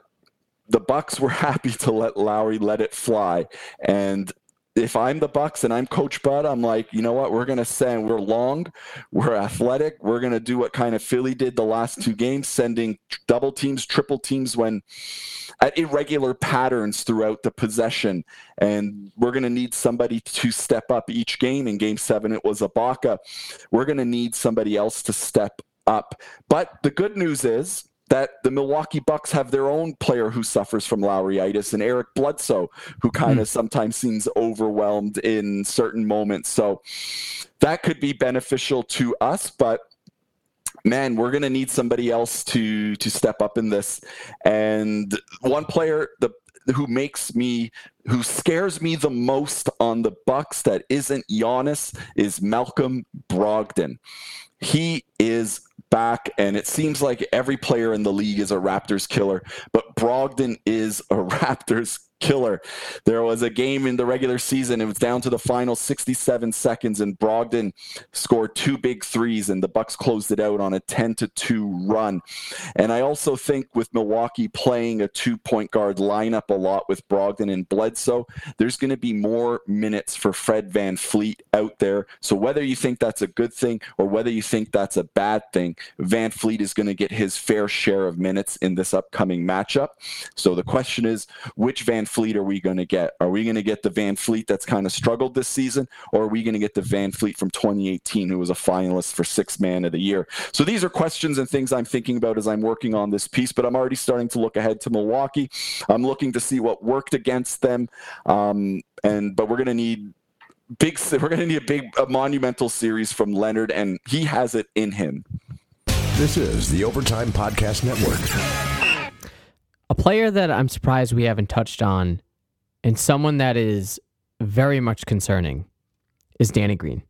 the Bucks were happy to let Lowry let it fly. And if I'm the Bucks and I'm Coach Bud, I'm like, you know what? We're gonna send. We're long, we're athletic. We're gonna do what kind of Philly did the last two games, sending double teams, triple teams when at irregular patterns throughout the possession. And we're gonna need somebody to step up each game. In Game Seven, it was Ibaka. We're gonna need somebody else to step up. But the good news is that the Milwaukee Bucks have their own player who suffers from Lowryitis and Eric Bledsoe, who kind of mm. sometimes seems overwhelmed in certain moments. So that could be beneficial to us, but man, we're going to need somebody else to to step up in this. And one player the who makes me who scares me the most on the Bucks that isn't Giannis is Malcolm Brogdon. He is back, and it seems like every player in the league is a Raptors killer, but Brogdon is a Raptors killer. There was a game in the regular season. It was down to the final 67 seconds, and Brogdon scored two big threes, and the Bucks closed it out on a 10 to 2 run. And I also think with Milwaukee playing a two point guard lineup a lot with Brogdon and Bledsoe, there's going to be more minutes for Fred VanVleet out there. So whether you think that's a good thing or whether you think that's a bad thing, VanVleet is going to get his fair share of minutes in this upcoming matchup. So the question is, which Van Fleet are we going to get? Are we going to get the VanVleet that's kind of struggled this season, or are we going to get the VanVleet from 2018 who was a finalist for six man of the year? So these are questions and things I'm thinking about as I'm working on this piece, but I'm already starting to look ahead to Milwaukee. I'm looking to see what worked against them. Um, and but we're going to need big we're going to need a big a monumental series from Leonard and he has it in him.
This is the Overtime Podcast Network.
A player that I'm surprised we haven't touched on, and someone that is very much concerning, is Danny Green.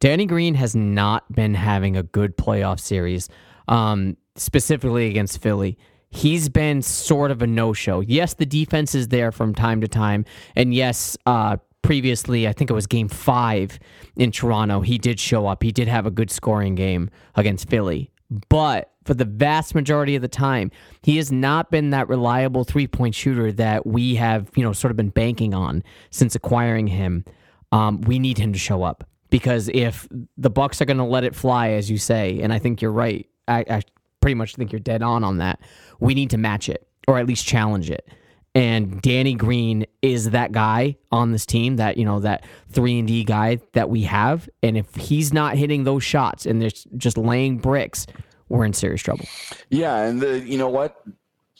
Danny Green has not been having a good playoff series, um, specifically against Philly. He's been sort of a no show. Yes, the defense is there from time to time. And yes, uh, previously, I think it was game five in Toronto, he did show up. He did have a good scoring game against Philly. But for the vast majority of the time, he has not been that reliable three point shooter that we have, you know, sort of been banking on since acquiring him. Um, we need him to show up because if the Bucks are going to let it fly, as you say, and I think you're right, I, I pretty much think you're dead on on that. We need to match it or at least challenge it. And Danny Green is that guy on this team, that you know, that three and D guy that we have. And if he's not hitting those shots and they're just laying bricks, we're in serious trouble.
Yeah, and the, you know what?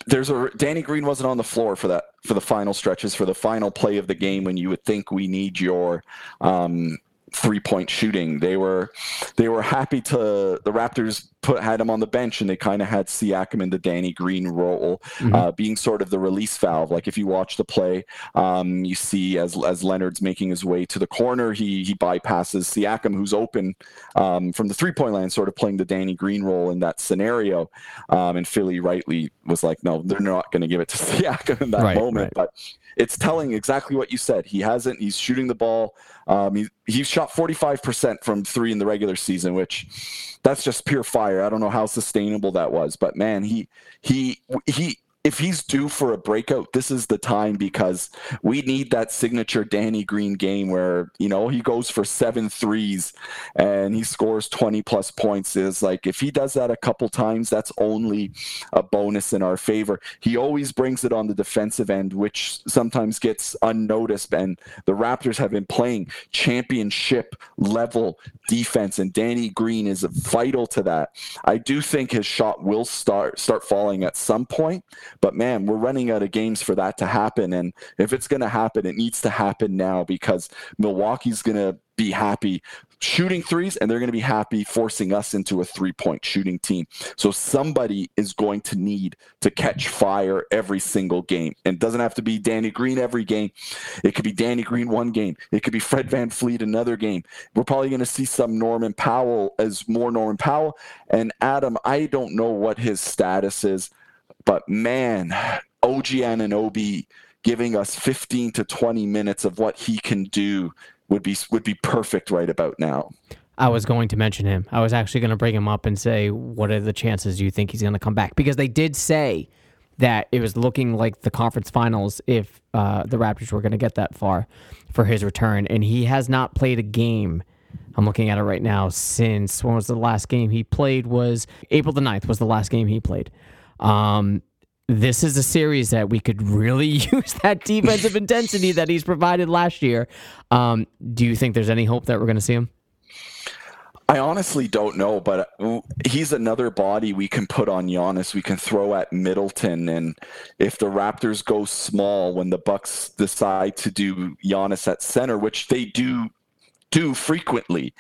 There's a Danny Green wasn't on the floor for that for the final stretches for the final play of the game when you would think we need your um, three point shooting. They were they were happy to the Raptors put had him on the bench and they kind of had Siakam in the Danny Green role, mm-hmm. uh, being sort of the release valve. Like if you watch the play, um, you see as as Leonard's making his way to the corner, he he bypasses Siakam, who's open um, from the three point line, sort of playing the Danny Green role in that scenario. Um, and Philly rightly was like, no, they're not going to give it to Siakam in that right, moment, right. but it's telling exactly what you said. He hasn't. He's shooting the ball. Um, he he shot 45% from three in the regular season, which that's just pure fire. I don't know how sustainable that was, but man, he he he if he's due for a breakout, this is the time because we need that signature Danny Green game where, you know, he goes for seven threes and he scores 20 plus points. Is like if he does that a couple times, that's only a bonus in our favor. He always brings it on the defensive end, which sometimes gets unnoticed. And the Raptors have been playing championship level defense, and Danny Green is vital to that. I do think his shot will start start falling at some point but man, we're running out of games for that to happen. And if it's going to happen, it needs to happen now because Milwaukee's going to be happy shooting threes and they're going to be happy forcing us into a three point shooting team. So somebody is going to need to catch fire every single game. And it doesn't have to be Danny Green every game. It could be Danny Green one game. It could be Fred VanVleet another game. We're probably going to see some Norman Powell as more Norman Powell. And Adam, I don't know what his status is. But man, OG Anunoby giving us 15 to 20 minutes of what he can do would be would be perfect right about now.
I was going to mention him. I was actually going to bring him up and say, what are the chances you think he's going to come back? Because they did say that it was looking like the conference finals if uh, the Raptors were going to get that far for his return, and he has not played a game. I'm looking at it right now since when was the last game he played? Was April the 9th was the last game he played. Um, this is a series that we could really use that defensive intensity that he's provided last year. Um, do you think there's any hope that we're going to see him?
I honestly don't know, but uh, he's another body we can put on Giannis. We can throw at Middleton, and if the Raptors go small when the Bucks decide to do Giannis at center, which they do do frequently.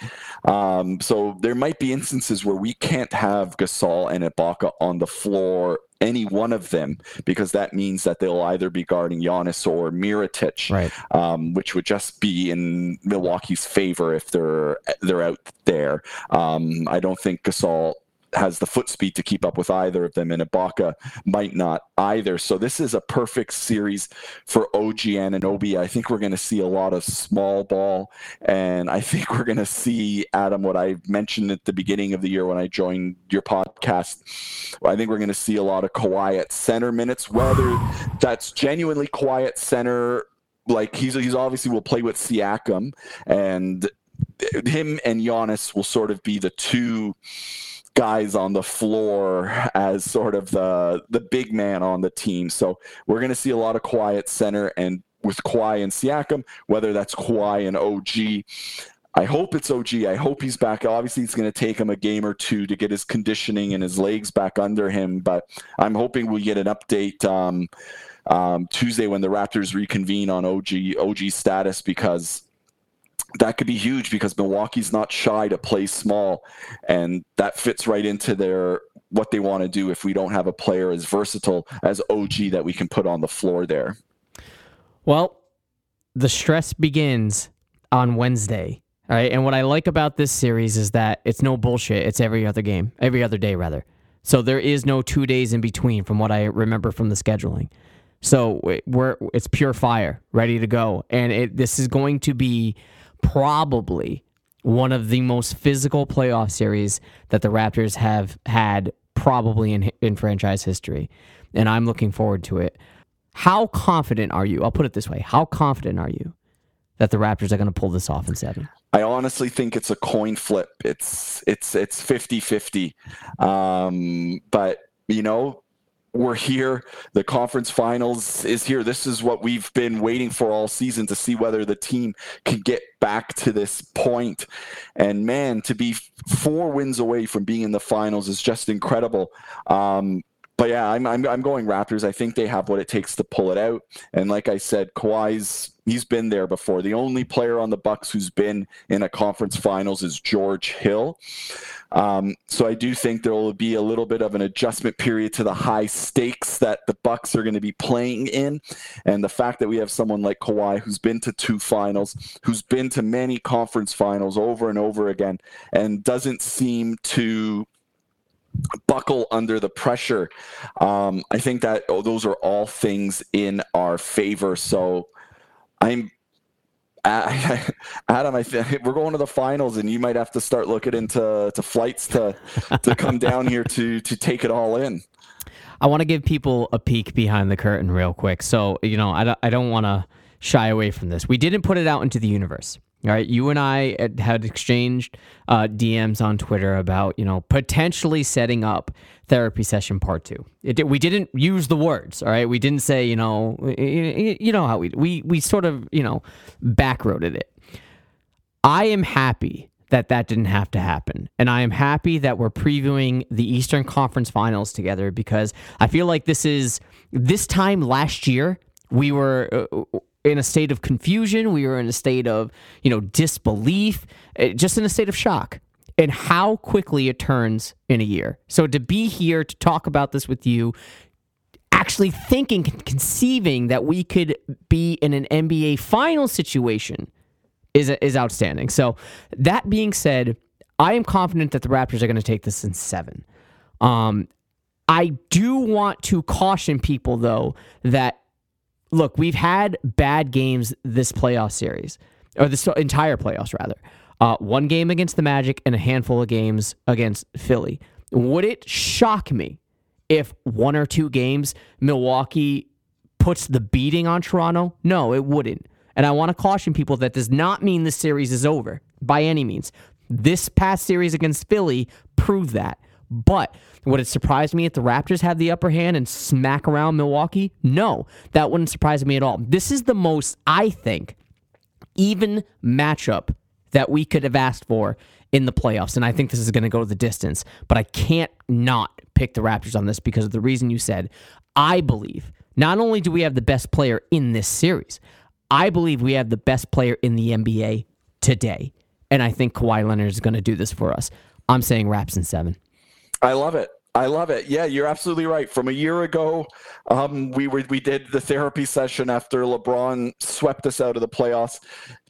Um, so there might be instances where we can't have Gasol and Ibaka on the floor, any one of them, because that means that they'll either be guarding Giannis or Mirotic,
right.
um, which would just be in Milwaukee's favor if they're they're out there. Um, I don't think Gasol has the foot speed to keep up with either of them, and Ibaka might not either. So this is a perfect series for OG Anunoby. I think we're going to see a lot of small ball, and I think we're going to see Adam what I mentioned at the beginning of the year when I joined your podcast. I think we're going to see a lot of quiet center minutes, whether that's genuinely quiet center. Like he's he's obviously will play with Siakam, and him and Giannis will sort of be the two guys on the floor as sort of the the big man on the team. So we're going to see a lot of quiet center and with Kawhi and Siakam, whether that's Kawhi and OG. I hope it's OG. I hope he's back. Obviously, it's going to take him a game or two to get his conditioning and his legs back under him, but I'm hoping we get an update um, um, Tuesday when the Raptors reconvene on OG OG status because that could be huge because Milwaukee's not shy to play small, and that fits right into their what they want to do. If we don't have a player as versatile as OG that we can put on the floor there.
Well, the stress begins on Wednesday. All right, and what I like about this series is that it's no bullshit. It's every other game, every other day rather. So there is no two days in between, from what I remember from the scheduling. So we're it's pure fire, ready to go, and it, this is going to be probably one of the most physical playoff series that the Raptors have had probably in in franchise history, and I'm looking forward to it. How confident are you? I'll put it this way: How confident are you that the Raptors are going to pull this off in seven?
I honestly think it's a coin flip. It's it's it's 50-50. Um, but you know, we're here. The conference finals is here. This is what we've been waiting for all season to see whether the team can get back to this point. And man, to be four wins away from being in the finals is just incredible. Um, but yeah, I'm, I'm I'm going Raptors. I think they have what it takes to pull it out. And like I said, Kawhi's he's been there before. The only player on the Bucks who's been in a conference finals is George Hill. Um, so I do think there will be a little bit of an adjustment period to the high stakes that the Bucks are going to be playing in, and the fact that we have someone like Kawhi who's been to two finals, who's been to many conference finals over and over again, and doesn't seem to buckle under the pressure. Um, I think that oh, those are all things in our favor. So I'm Adam, I think we're going to the finals, and you might have to start looking into to flights to to come down here to to take it all in.
I want to give people a peek behind the curtain real quick. So you know, I don't, I don't want to shy away from this. We didn't put it out into the universe. All right, you and I had exchanged uh, DMs on Twitter about you know potentially setting up therapy session part two. It, we didn't use the words. All right, we didn't say you know you know how we we we sort of you know backroaded it. I am happy that that didn't have to happen, and I am happy that we're previewing the Eastern Conference Finals together because I feel like this is this time last year we were. Uh, in a state of confusion. We were in a state of, you know, disbelief, eh, just in a state of shock. And how quickly it turns in a year. So to be here to talk about this with you, actually thinking, conceiving that we could be in an NBA final situation is is outstanding. So that being said, I am confident that the Raptors are going to take this in seven. Um, I do want to caution people though that look, we've had bad games this playoff series, or this entire playoffs, rather. Uh, one game against the Magic and a handful of games against Philly. Would it shock me if one or two games Milwaukee puts the beating on Toronto? No, it wouldn't. And I want to caution people that does not mean the series is over by any means. This past series against Philly proved that. But would it surprise me if the Raptors had the upper hand and smack around Milwaukee? No, that wouldn't surprise me at all. This is the most, I think, even matchup that we could have asked for in the playoffs. And I think this is going to go the distance. But I can't not pick the Raptors on this because of the reason you said. I believe not only do we have the best player in this series, I believe we have the best player in the NBA today. And I think Kawhi Leonard is going to do this for us. I'm saying Raps in seven.
I love it. I love it. Yeah, you're absolutely right. From a year ago, um, we were we did the therapy session after LeBron swept us out of the playoffs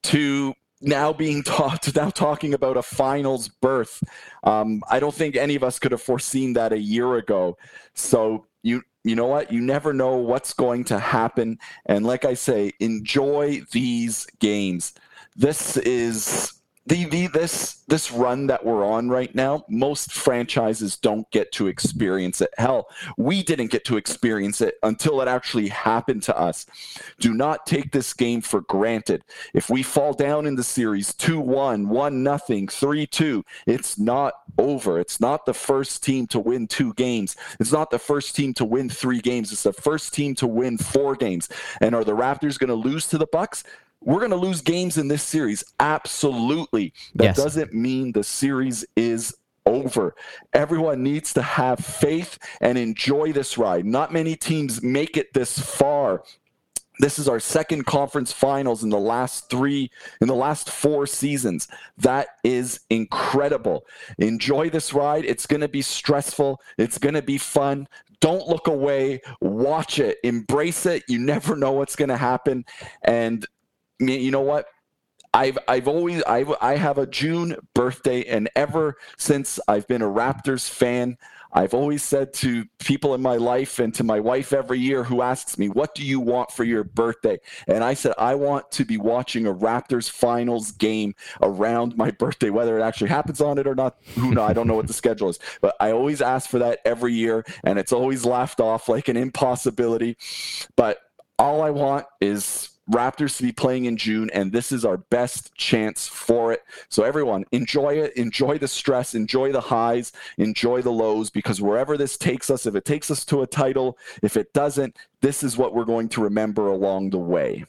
to now being taught now talking about a finals berth. Um, I don't think any of us could have foreseen that a year ago. So you you know what? You never know what's going to happen. And like I say, enjoy these games. This is the, the this this run that we're on right now most franchises don't get to experience it. Hell we didn't get to experience it until it actually happened to us. Do not take this game for granted. If we fall down in the series 2-1 1 nothing 3-2 it's not over. It's not the first team to win two games. It's not the first team to win three games. It's the first team to win four games. And are the raptors going to lose to the bucks we're going to lose games in this series. Absolutely. That yes. doesn't mean the series is over. Everyone needs to have faith and enjoy this ride. Not many teams make it this far. This is our second conference finals in the last three, in the last four seasons. That is incredible. Enjoy this ride. It's going to be stressful. It's going to be fun. Don't look away. Watch it. Embrace it. You never know what's going to happen. And you know what? I've I've always I I have a June birthday, and ever since I've been a Raptors fan, I've always said to people in my life and to my wife every year who asks me, "What do you want for your birthday?" And I said, "I want to be watching a Raptors finals game around my birthday, whether it actually happens on it or not. Who know? I don't know what the schedule is, but I always ask for that every year, and it's always laughed off like an impossibility. But all I want is Raptors to be playing in June, and this is our best chance for it. So, everyone, enjoy it. Enjoy the stress. Enjoy the highs. Enjoy the lows because wherever this takes us, if it takes us to a title, if it doesn't, this is what we're going to remember along the way.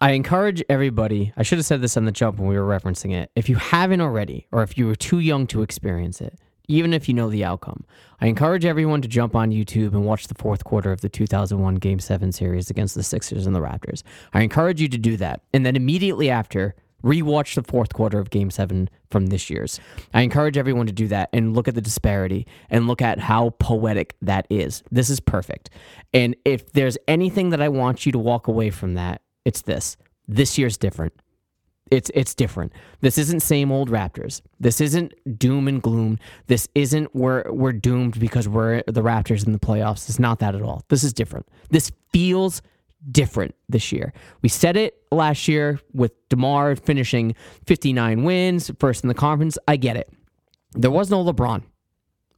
I encourage everybody, I should have said this on the jump when we were referencing it. If you haven't already, or if you were too young to experience it, even if you know the outcome. I encourage everyone to jump on YouTube and watch the fourth quarter of the 2001 Game 7 series against the Sixers and the Raptors. I encourage you to do that. And then immediately after, rewatch the fourth quarter of Game 7 from this year's. I encourage everyone to do that and look at the disparity and look at how poetic that is. This is perfect. And if there's anything that I want you to walk away from that, it's this. This year's different. It's it's different. This isn't same old Raptors. This isn't doom and gloom. This isn't we're we're doomed because we're the Raptors in the playoffs. It's not that at all. This is different. This feels different this year. We said it last year with DeMar finishing 59 wins, first in the conference. I get it. There was no LeBron.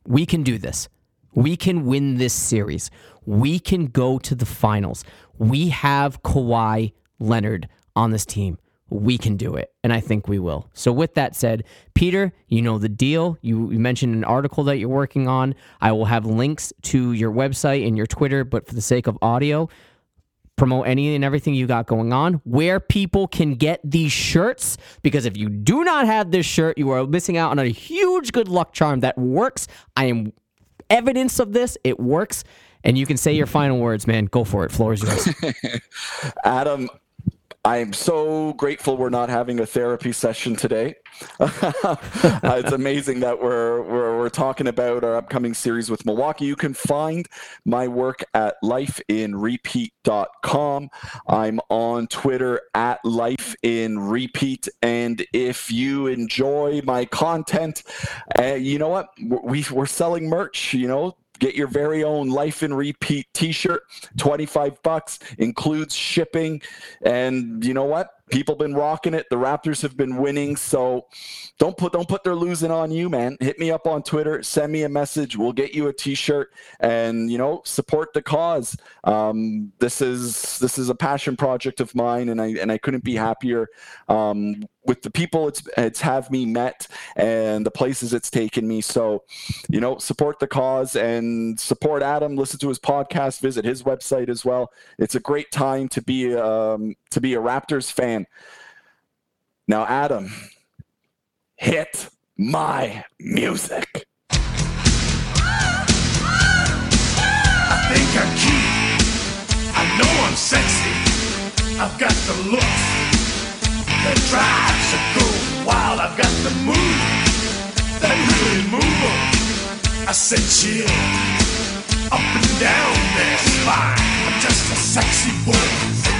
We can do this. We can win this series. We can go to the finals. We have Kawhi Leonard on this team. We can do it, and I think we will. So, with that said, Peter, you know the deal. You, you mentioned an article that you're working on. I will have links to your website and your Twitter, but for the sake of audio, promote any and everything you got going on, where people can get these shirts. Because if you do not have this shirt, you are missing out on a huge good luck charm that works. I am evidence of this. It works. And you can say your final words, man. Go for it. Floor is yours.
Adam, I'm so grateful we're not having a therapy session today. it's amazing that we're, we're we're talking about our upcoming series with Milwaukee. You can find my work at lifeinrepeat.com. I'm on Twitter at lifeinrepeat, and if you enjoy my content, uh, you know what? We we're selling merch. You know, Get your very own Life in Repeat t-shirt, 25 bucks, includes shipping. And you know what? People been rocking it. The Raptors have been winning, so don't put don't put their losing on you, man. Hit me up on Twitter, send me a message. We'll get you a T-shirt, and you know support the cause. Um, this is this is a passion project of mine, and I and I couldn't be happier um, with the people it's it's have me met and the places it's taken me. So, you know, support the cause and support Adam. Listen to his podcast. Visit his website as well. It's a great time to be um, to be a Raptors fan. Now, Adam, hit my music.
I think I'm cute. I know I'm sexy. I've got the looks that drives a girl wild. I've got the moves that really. I said chill up and down their spine. I'm just a sexy boy.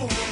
Like